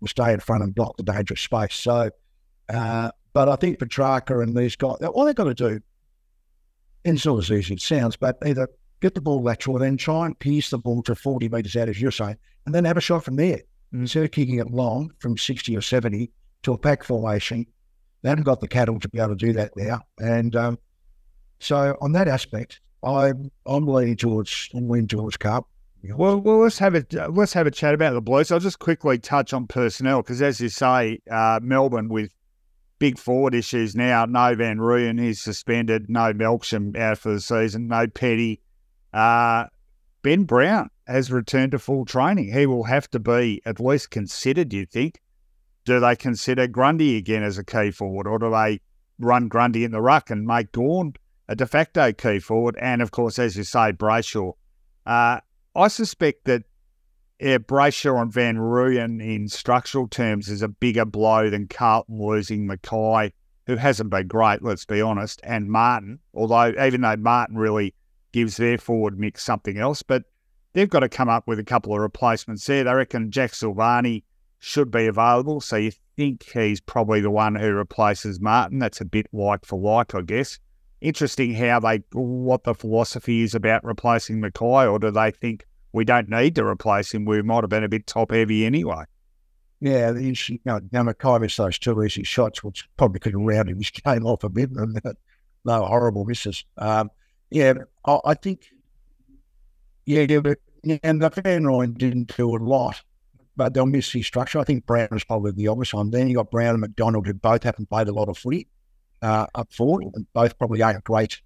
will stay in front and block the dangerous space. So, uh, but I think Petracca and these guys, all they've got to do, and it's not as easy as it sounds, but either get the ball lateral and then try and pierce the ball to 40 metres out, as you're saying, and then have a shot from there. Instead of kicking it long from 60 or 70 to a pack formation, they haven't got the cattle to be able to do that now. And um, so on that aspect, I'm I'm leaning towards I'm leaning. Well, well, let's have a let's have a chat about the Blues. I'll just quickly touch on personnel because, as you say, uh, Melbourne with big forward issues now. No Van Rooyen, he's suspended. No Melksham out for the season. No Petty. Uh, ben Brown has returned to full training. He will have to be at least considered. You think? Do they consider Grundy again as a key forward, or do they run Grundy in the ruck and make Gawn a de facto key forward? And of course, as you say, Brayshaw. Uh, I suspect that yeah, Brayshaw and Van Rooyen in structural terms is a bigger blow than Carlton losing Mackay, who hasn't been great, let's be honest, and Martin, although even though Martin really gives their forward mix something else, but they've got to come up with a couple of replacements there. They reckon Jack Silvagni should be available, so you think he's probably the one who replaces Martin. That's a bit like for like, I guess. Interesting how they what the philosophy is about replacing Mackay, or do they think we don't need to replace him? We might have been a bit top heavy anyway. Yeah, the issue, you know, now Mackay missed those two easy shots, which probably could have rounded his game off a bit. Uh, no horrible misses. Um, yeah, I, I think. Yeah, but, and the Van Rooyen didn't do a lot, but they'll miss his structure. I think Brown is probably the obvious one. Then you got Brown and McDonald, who both haven't played a lot of footy uh, up forward, and both probably aren't great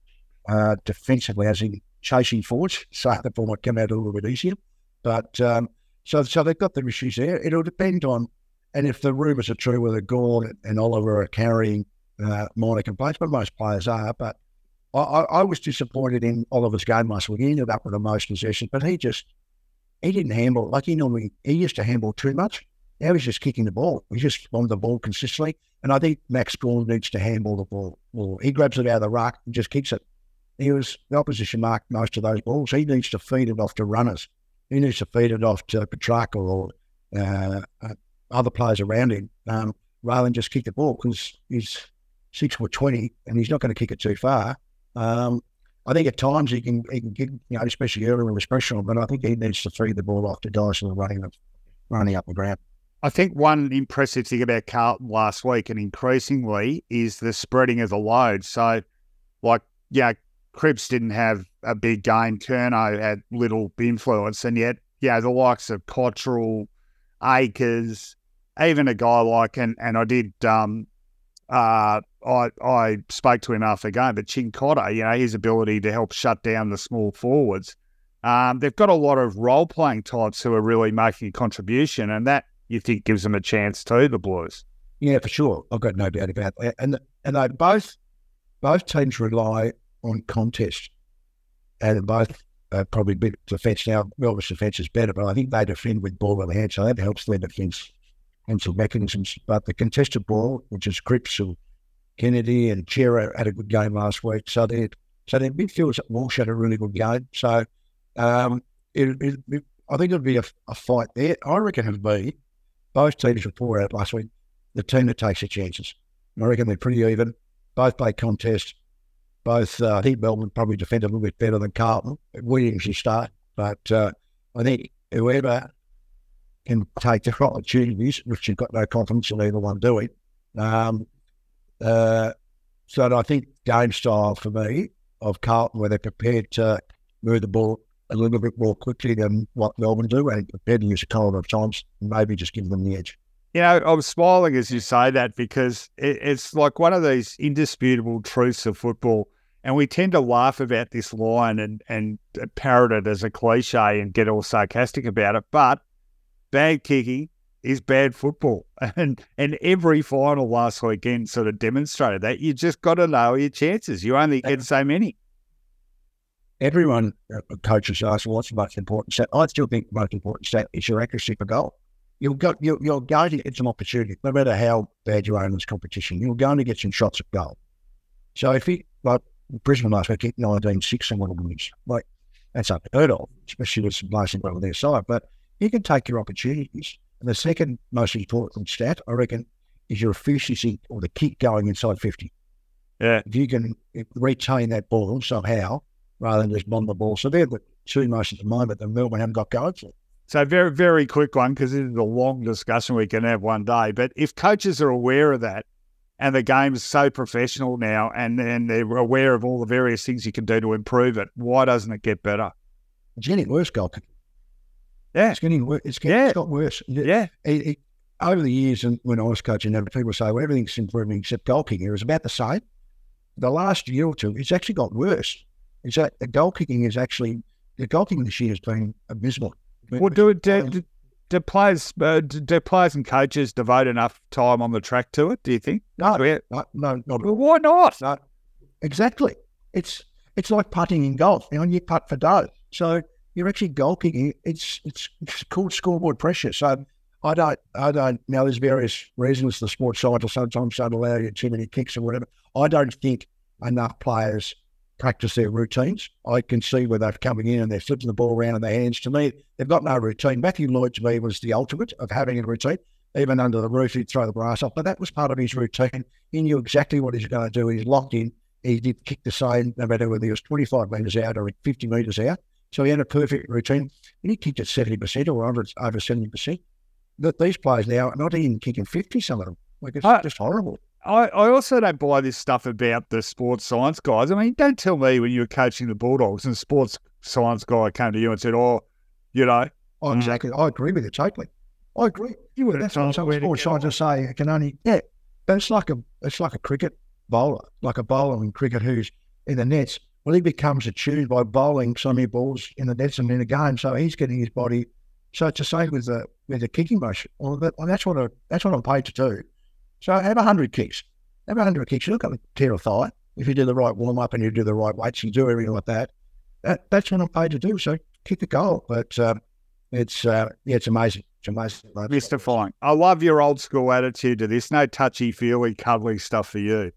uh, defensively, as in chasing forwards. So the ball might come out a little bit easier. But um, so so they've got their issues there. It'll depend on, and if the rumours are true, whether Gawn and Oliver are carrying uh, minor complaints, but most players are. But I, I, was disappointed in Oliver's game last week. He ended up with the most possessions, but he just he didn't handle like he normally he used to handle too much. Now he's just kicking the ball. He just on the ball consistently. And I think Max Gawn needs to handle the ball. Well, he grabs it out of the ruck and just kicks it. He was the opposition marked most of those balls. He needs to feed it off to runners. He needs to feed it off to Petracca or uh, uh, other players around him um, rather than just kick the ball because he's six foot twenty and he's not going to kick it too far. Um, I think at times he can he can get you know especially early when pressure on, but I think he needs to feed the ball off to Dyson and running running up the ground. I think one impressive thing about Carlton last week and increasingly is the spreading of the load. So, like, yeah, Cripps didn't have a big game. Curnow had little influence, and yet, yeah, the likes of Cottrell, Acres, even a guy like, and and I did, um, uh, I I spoke to him after the game, but Cincotta, you know, his ability to help shut down the small forwards. Um, they've got a lot of role playing types who are really making a contribution, and that you think gives them a chance too, the Blues. Yeah, for sure. I've got no doubt about that. And and they both both teams rely on contest, and both probably a bit defence now. Melbourne's defence is better, but I think they defend with ball in hand, so that helps their defence and some mechanisms. But the contested ball, which is Cripps and Kennedy and Cerra had a good game last week, so they so their midfielders Walsh had a really good game. So um, it, it, it, I think it'll be a, a, fight there. I reckon it'll be both teams were poor out last week. The team that takes their chances. I reckon they're pretty even. Both play contest. Both, uh, I think Melbourne probably defend a little bit better than Carlton. Williams usually start, but uh, I think whoever can take the opportunities, which you've got no confidence in either one doing. Um, uh, so I think game style for me of Carlton, where they're prepared to move the ball a little bit more quickly than what Melbourne do and prepared to use a couple of times, maybe just give them the edge. You know, I'm smiling as you say that because it, it's like one of these indisputable truths of football. And we tend to laugh about this line and, and parrot it as a cliche and get all sarcastic about it. But bad kicking is bad football. And and every final last weekend sort of demonstrated that. You just got to know your chances. You only get so many everyone, uh, coaches ask, well, what's the most important stat? I still think the most important stat is your accuracy for goal. You'll go, you're, you're going to get some opportunity, no matter how bad you are in this competition. You're going to get some shots at goal. So if you, like Brisbane last week, 19 6 and them is like, that's unheard of, especially with some blazing well on their side. But you can take your opportunities. And the second most important stat, I reckon, is your efficiency or the kick going inside 50. Yeah. If you can retain that ball somehow, rather than just bomb the ball. So they're the two most at the moment that Melbourne haven't got going for. So very, very quick one because this is a long discussion we can have one day. But if coaches are aware of that and the game is so professional now and, and they're aware of all the various things you can do to improve it, why doesn't it get better? It's getting worse, goalkeeping. Yeah. It's getting worse. It's, getting, yeah. it's got worse. Yeah. It, it, over the years, and when I was coaching, people say, well, everything's improving except goal kicking. It was about the same. The last year or two, it's actually got worse is that the goal kicking is actually the goal kicking this year has been abysmal. Well, do it. Do, do, do players, uh, do players and coaches devote enough time on the track to it? Do you think? No, no, no, not well, why not? No, exactly. It's it's like putting in golf. You know, you putt for dough. So you're actually kicking. It's it's, it's called scoreboard pressure. So I don't I don't now. There's various reasons the sports scientists sometimes don't allow you too many kicks or whatever. I don't think enough players practice their routines. I can see where they're coming in and they're flipping the ball around in their hands. To me, they've got no routine. Matthew Lloyd to me was the ultimate of having a routine. Even under the roof, he'd throw the brass off, but that was part of his routine. He knew exactly what he's going to do. He's locked in. He did kick the same, no matter whether he was 25 metres out or 50 metres out. So he had a perfect routine. And he kicked at 70% or over, over 70%. That these players now are not even kicking 50, some of them. Like it's uh, just horrible. I, I also don't buy this stuff about the sports science guys. I mean, don't tell me when you were coaching the Bulldogs and sports science guy came to you and said, "Oh, you know." Oh, exactly. I agree with you totally. I agree. You would. That's what some sports scientists say. It can only yeah. But it's like a it's like a cricket bowler, like a bowler in cricket who's in the nets. Well, he becomes attuned by bowling so many balls in the nets and in a game. So he's getting his body. So it's the same with the with the kicking motion. Well, that, well that's what I, that's what I'm paid to do. So have 100 kicks. Have 100 kicks. You look at the tear a thigh. If you do the right warm up and you do the right weights, and do everything like that. that that's what I'm paid to do. So kick the goal. But um, it's uh, yeah, it's amazing. It's amazing. Mystifying. I love your old school attitude to this. No touchy feely, cuddly stuff for you.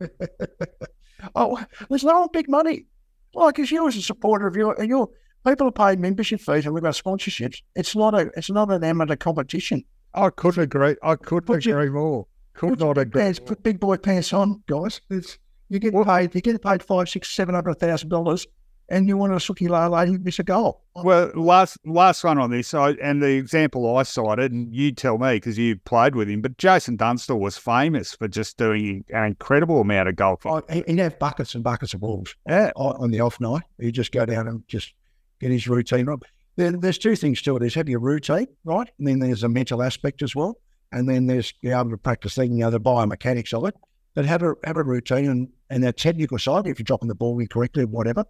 oh, there's no big money. Like, as you as a supporter of your, your People are paying membership fees and we've got sponsorships. It's not a it's not an amateur competition. I couldn't agree. I couldn't Put your- agree more. Could your not agree. pants, put big boy pants on, guys. It's you get paid you get paid five, six, seven hundred thousand dollars and you want to sookie la lady miss a goal. Well, last last one on this, I, and the example I cited, and you tell me because you played with him, but Jason Dunstall was famous for just doing an incredible amount of golf. Oh, he- he'd have buckets and buckets of balls. Yeah. on the off night. He'd just go down and just get his routine right. There, there's two things to it. There's have your routine, right? And then there's a mental aspect as well. And then there's be able to practice the, you know, the biomechanics of it. But have a have a routine and, and the technical side, if you're dropping the ball incorrectly, or whatever.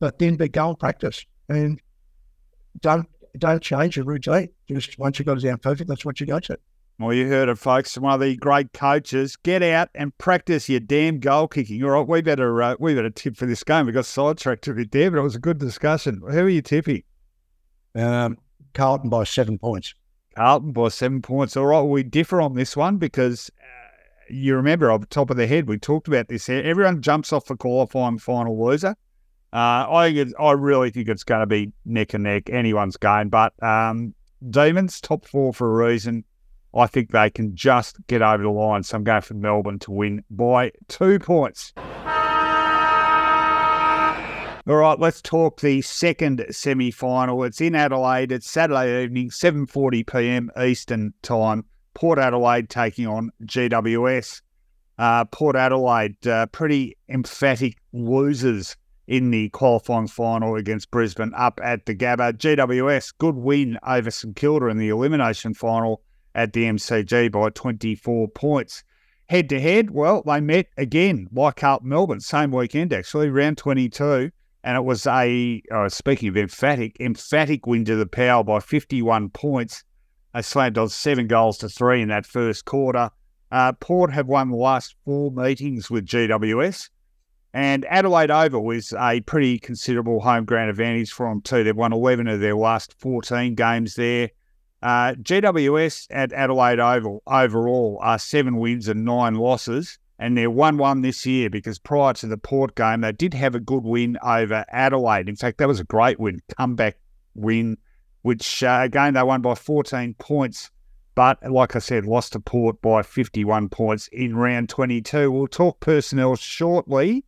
But then be go and practice. And don't don't change your routine. Just once you got it down perfect, that's what you go to. Well, you heard it, folks. One of the great coaches. Get out and practice your damn goal kicking. All right, we better uh, we better tip for this game. We got sidetracked a bit there, but it was a good discussion. Who are you tipping? Um, Carlton by seven points. Carlton by seven points. All right, we differ on this one because uh, you remember off the top of the head we talked about this. here. Everyone jumps off the qualifying final loser. Uh, I think I really think it's going to be neck and neck, anyone's game. But um, Demons top four for a reason. I think they can just get over the line. So I'm going for Melbourne to win by two points. All right, let's talk the second semi-final. It's in Adelaide. It's Saturday evening, 7:40 p.m. Eastern Time. Port Adelaide taking on GWS. Uh, Port Adelaide, uh, pretty emphatic losers in the qualifying final against Brisbane up at the Gabba. GWS, good win over St Kilda in the elimination final at the MCG by 24 points. Head to head, well, they met again, Carlton Melbourne, same weekend actually, round 22. And it was a, uh, speaking of emphatic, emphatic win to the Power by 51 points. They slammed on seven goals to three in that first quarter. Uh, Port have won the last four meetings with GWS. And Adelaide Oval was a pretty considerable home ground advantage for them too. They've won 11 of their last 14 games there. Uh, GWS at Adelaide Oval overall are seven wins and nine losses, and they're 1 1 this year because prior to the Port game, they did have a good win over Adelaide. In fact, that was a great win, comeback win, which uh, again they won by 14 points. But like I said, lost to Port by 51 points in round 22. We'll talk personnel shortly.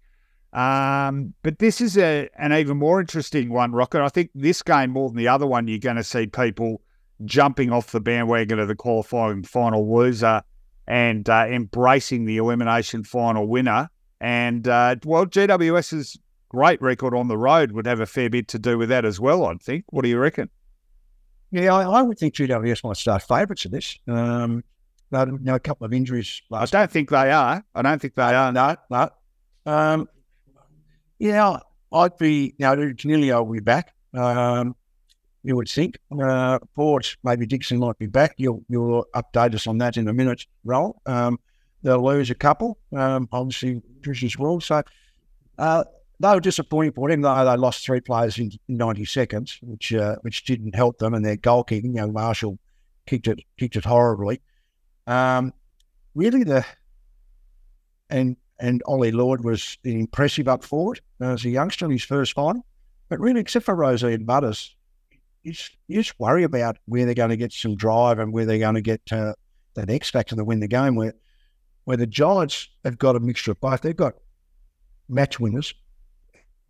Um, but this is a, an even more interesting one, Rocket. I think this game, more than the other one, you're going to see people jumping off the bandwagon of the qualifying final loser and uh, embracing the elimination final winner. And, uh, well, GWS's great record on the road would have a fair bit to do with that as well, I think. What do you reckon? Yeah, I, I would think GWS might start favourites of this. Um, they had you know, a couple of injuries I don't think they are. I don't think they are. No, no. Um, yeah, I'd be, you know, will be back. Um, you would think. Uh, Port, maybe Dixon might be back. You'll, you'll update us on that in a minute, Roll. Um, they'll lose a couple, um, obviously, as well. So uh, they were disappointing for them, though they lost three players in 90 seconds, which uh, which didn't help them. And their goal kicking, you know, Marshall kicked it kicked it horribly. Um, really, the and and Ollie Lord was impressive up forward as a youngster in his first final. But really, except for Rozee and Butters, you just, you just worry about where they're going to get some drive and where they're going to get uh, that X factor to win the game. Where where the Giants have got a mixture of both. They've got match winners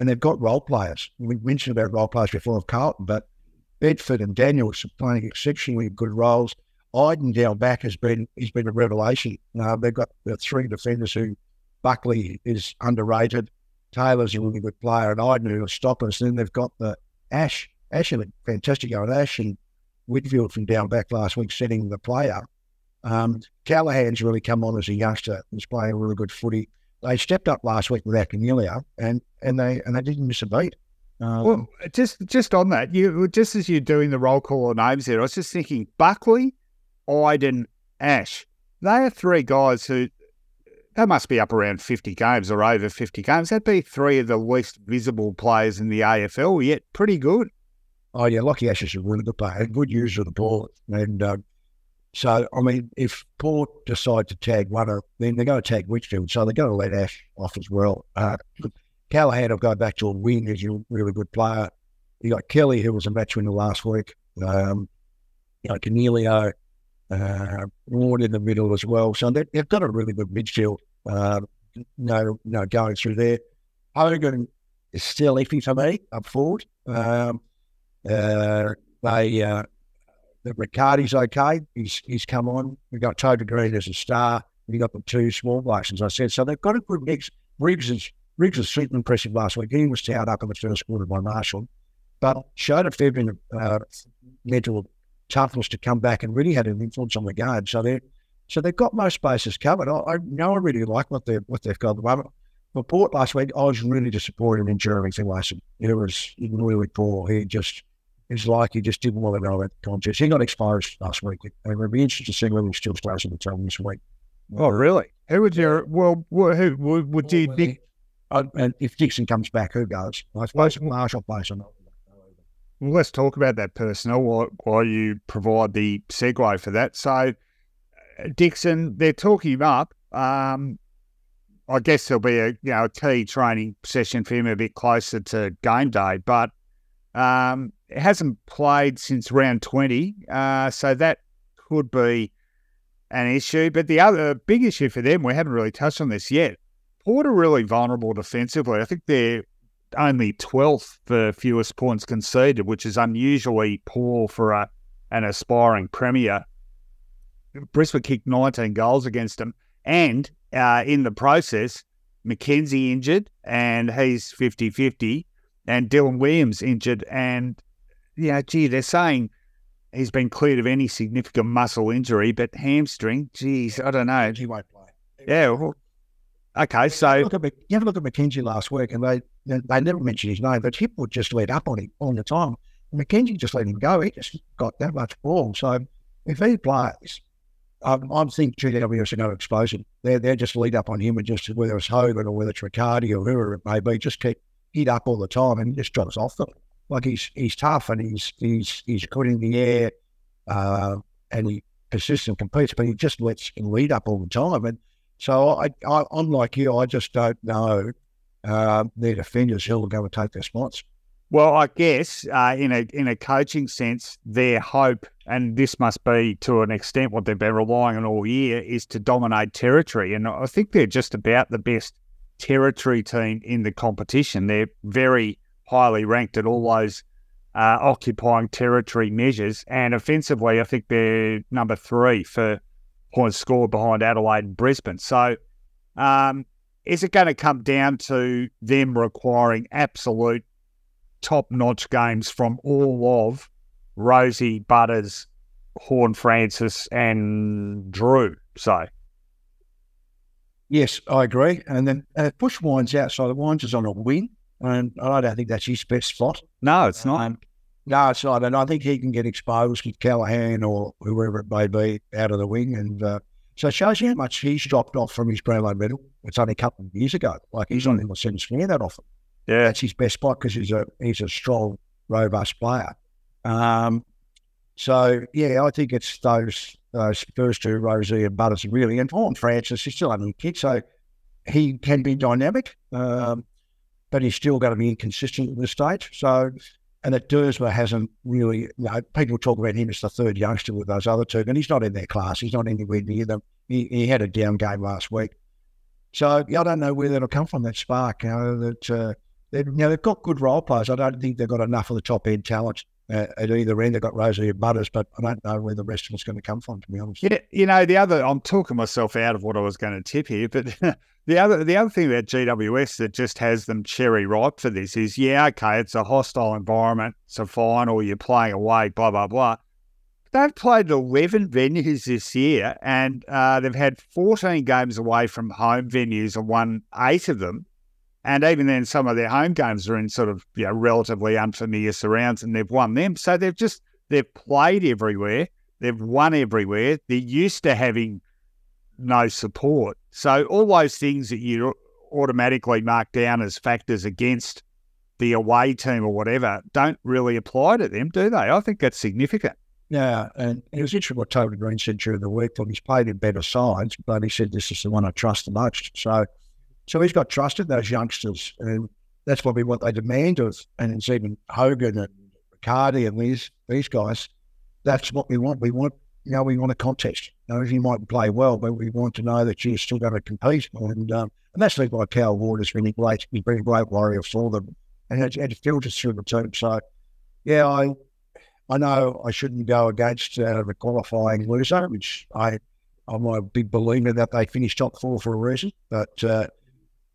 and they've got role players. We mentioned about role players before of Carlton, but Bedford and Daniels are playing exceptionally good roles. Idun down back has been he's been a revelation. Uh, they've got the three defenders who Buckley is underrated. Taylor's a really good player, and Idun who will stop us. Then they've got the Ash, Ash, a fantastic going Ash and Whitfield from down back last week, setting the play up. Um, Callaghan's really come on as a youngster. He's playing really good footy. They stepped up last week without Coniglio, and and they and they didn't miss a beat. Um, Well, just just on that, you just as you're doing the roll call of names there, I was just thinking Buckley, Idun, Ash. They are three guys who they must be up around 50 games or over 50 games. That'd be three of the least visible players in the AFL, yet pretty good. Oh yeah, Lachie Ash is a really good player, good user of the ball, and uh, so I mean, if Port decide to tag one, of, then they're going to tag Whitfield, so they're going to let Ash off as well. Uh, Callaghan will go back to a wing. He's a really good player. you got Kelly, who was a match winner last week. Um, you know, Coniglio, uh, Ward in the middle as well. So they, have got a really good midfield. Uh, no, no, going through there. Hogan is still iffy for me up forward. Um, uh, they, uh, the Riccardi's okay. He's he's come on. We got Toby Greene as a star. We got the two small blokes, as I said. So they've got a good mix. Riggs is Riggs was super impressive last week. He was towed up in the first quarter by Marshall, but showed a fair bit of uh, mental toughness to come back and really had an influence on the game. So they so they've got most bases covered. I, I know I really like what they what they've got at the moment. For Port last week, I was really disappointed in Jeremy Finlayson. It was really poor. He just it's like he just didn't want to know about the contest. He got exposed last week. And it'll be interesting to see whether he still starts in the team this week. Oh, really? Who would you? Well, who would, would you? Dick, uh, and if Dixon comes back, who goes? I suppose Marshall plays or not. Well, let's talk about that personnel while, you provide the segue for that. So, uh, Dixon, they're talking him up. Um, I guess there'll be a you know a key training session for him a bit closer to game day, but um, it hasn't played since round twenty, uh, so that could be an issue. But the other big issue for them, we haven't really touched on this yet. Port are really vulnerable defensively. I think they're only 12th for fewest points conceded, which is unusually poor for a, an aspiring premier. Brisbane kicked 19 goals against them. And uh, in the process, McKenzie injured and he's 50 50, and Dylan Williams injured. And, yeah, gee, they're saying he's been cleared of any significant muscle injury, but hamstring, geez, I don't know. He won't play. Yeah, well, okay, so. Look at, you have a look at McKenzie last week, and they they never mentioned his name, but Hip would just let up on him all the time. McKenzie just let him go. He just got that much ball. So if he plays, um, I'm thinking GWS are expose him. They're, they're just lead up on him and just, whether it's Hogan or whether it's Riccardi or whoever it may be, just keep hit up all the time and just drops off them. Like he's he's tough and he's he's he's good in the air uh, and he persists and competes, but he just lets him lead up all the time. And so I, I, you, I just don't know uh, their defenders who will go and take their spots. Well, I guess uh, in a in a coaching sense, their hope, and this must be to an extent what they've been relying on all year, is to dominate territory. And I think they're just about the best territory team in the competition. They're very highly ranked at all those uh, occupying territory measures, and offensively, I think they're number three for points scored behind Adelaide and Brisbane. So um, is it going to come down to them requiring absolute top notch games from all of Rozee, Butters, Horne-Francis, and Drew? So, yes, I agree. And then uh, push Wines outside. The Wines is on a win, and I don't think that's his best spot. No, it's not. Um, no, it's not. And I think he can get exposed with Callaghan or whoever it may be out of the wing. And uh, so it shows you how much he's dropped off from his Brownlow medal. It's only a couple of years ago. Like he's not in the centre sphere that often. Yeah, that's his best spot because he's a he's a strong, robust player. Um, so yeah, I think it's those those first two, Rozee and Butters, really. And Horne-Francis, he's still only a kid, so he can be dynamic, um, but he's still going to be inconsistent at this stage. So, and that Duursma hasn't really, you know, people talk about him as the third youngster with those other two, and he's not in their class. He's not anywhere near them. He, he had a down game last week. So yeah, I don't know where that'll come from, that spark. You know, that uh, you know, they've got good role players. I don't think they've got enough of the top end talent uh, at either end. They've got and Butters, but I don't know where the rest of it's going to come from, to be honest. Yeah, you know, the other, I'm talking myself out of what I was going to tip here, but the other the other thing about GWS that just has them cherry ripe for this is, yeah, okay, it's a hostile environment, it's a final, you're playing away, blah, blah, blah. They've played 11 venues this year and uh, they've had 14 games away from home venues and won eight of them. And even then, some of their home games are in sort of you know, relatively unfamiliar surrounds, and they've won them. So they've just they've played everywhere, they've won everywhere. They're used to having no support. So all those things that you automatically mark down as factors against the away team or whatever don't really apply to them, do they? I think that's significant. Yeah, and it was interesting what Toby Greene said during the week that he's played in better sides, but he said this is the one I trust the most. So so he's got trust in those youngsters. And that's probably what they demand of, and it's even Hogan and Riccardi and these these guys. That's what we want. We want, you know, we want a contest. You know, you might play well, but we want to know that you're still going to compete. And um, and that's like Cal Ward has been great, he's been a great warrior for them, and it, it filters through the team. So, yeah, I I know I shouldn't go against uh, the qualifying loser, which I I'm a big believer that they finished top four for a reason, but. Uh,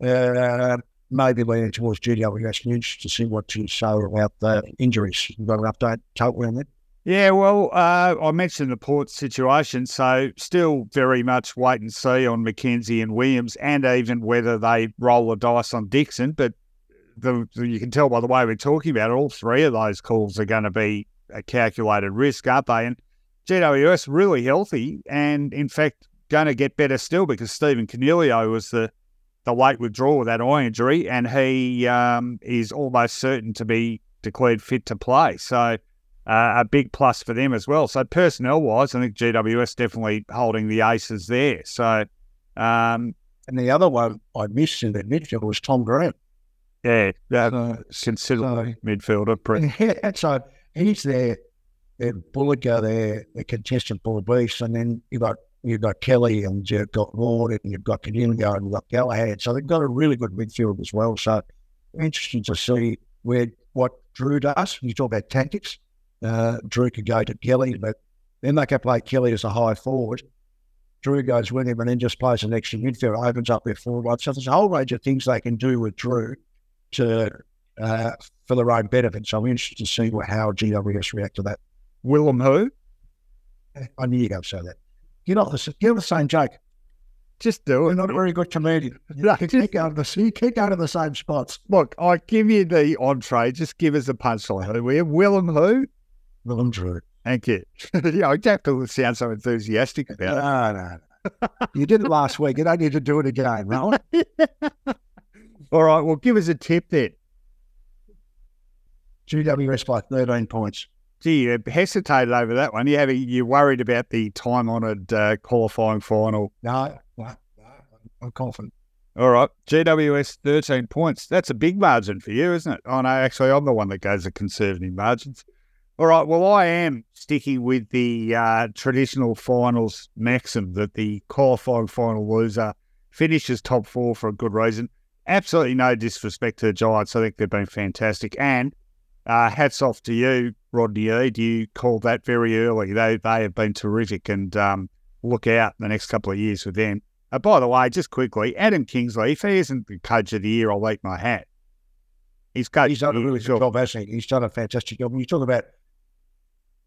uh, maybe leaning towards GWS News to see what you say about the injuries. You've got an update totally on that? Yeah, well, uh, I mentioned the port situation, so still very much wait and see on McKenzie and Williams, and even whether they roll the dice on Dixon. But the, you can tell by the way we're talking about it, all three of those calls are going to be a calculated risk, aren't they? And GWS really healthy, and in fact going to get better still because Stephen Coniglio was the the late withdrawal with that eye injury, and he um, is almost certain to be declared fit to play. So uh, a big plus for them as well. So personnel wise, I think GWS definitely holding the aces there. So um, and the other one I missed in the midfield was Tom Green. Yeah, that so, considerable so, midfielder. Yeah, so he's there. Bullock there, the contestant Bull Beast, and then you got you've got Kelly and you've got Ward and you've got Coniglio and you've got Callaghan. So they've got a really good midfield as well. So interesting to see where what Drew does. You talk about tactics. Uh, Drew could go to Kelly, but then they can play Kelly as a high forward. Drew goes with him and then just plays an extra midfield, opens up their forward line. So there's a whole range of things they can do with Drew to uh, for their own benefit. So I'm interested to see how GWS react to that. Willem who? I knew you were going to say that. You're not the, same joke. Just do it. You're not a very good comedian. You, you keep going to the you keep going to the same spots. Look, I give you the entree. Just give us a punchline. Who we have? Willem who? Willem Drew. Thank you. yeah, I don't have to sound so enthusiastic about it. No, no, no. you did it last week. You don't need to do it again, right? All right. Well, give us a tip then. GWS by 13 points gee, you hesitated over that one. You have you worried about the time honoured uh, qualifying final? No, no, no, I'm confident. All right, GWS thirteen points. That's a big margin for you, isn't it? Oh no, actually, I'm the one that goes to conservative margins. All right, well, I am sticking with the uh, traditional finals maxim that the qualifying final loser finishes top four for a good reason. Absolutely no disrespect to the Giants. I think they've been fantastic. And uh, hats off to you, Rodney Eade. You called that very early. They they have been terrific, and um, look out the next couple of years with them. Uh, by the way, just quickly, Adam Kingsley, if he isn't the coach of the year, I'll eat my hat. He's coached. He's done a really good job, hasn't he? He's done a fantastic job. When you talk about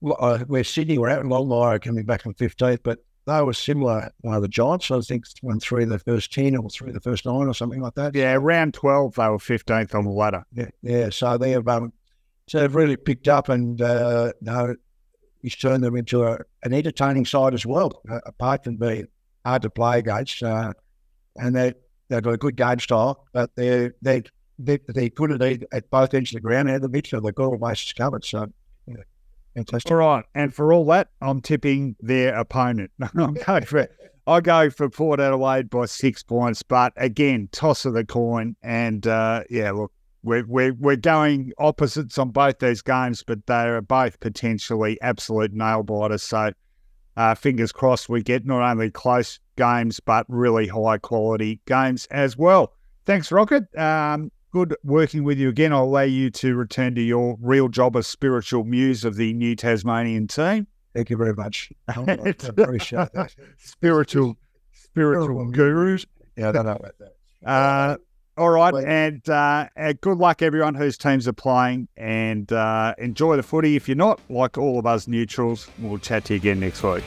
uh, where Sydney were out in Long Longmire coming back from 15th, but they were similar. One of the Giants, I think, won three of the first 10 or three of the first nine or something like that. Yeah, round 12, they were 15th on the ladder. Yeah, yeah. So they have um, so they've really picked up and uh, you he's turned them into a, an entertaining side as well, uh, apart from being hard to play against. Uh, and they, they've got a good game style, but they're, they they they're good at, at both ends of the ground and the midfield. They've got all bases covered. So, yeah, fantastic. All right. And for all that, I'm tipping their opponent. I'm going for I go for Port Adelaide by six points, but again, toss of the coin. And uh, yeah, look, we're, we're, we're going opposites on both these games, but they are both potentially absolute nail biters. So, uh, fingers crossed, we get not only close games, but really high quality games as well. Thanks, Rocket. Um, good working with you again. I'll allow you to return to your real job as spiritual muse of the new Tasmanian team. Thank you very much. I appreciate that. spiritual, spiritual gurus. Yeah, I don't know about that. Uh, all right, and uh, good luck everyone whose teams are playing, and uh, enjoy the footy. If you're not, like all of us neutrals, we'll chat to you again next week.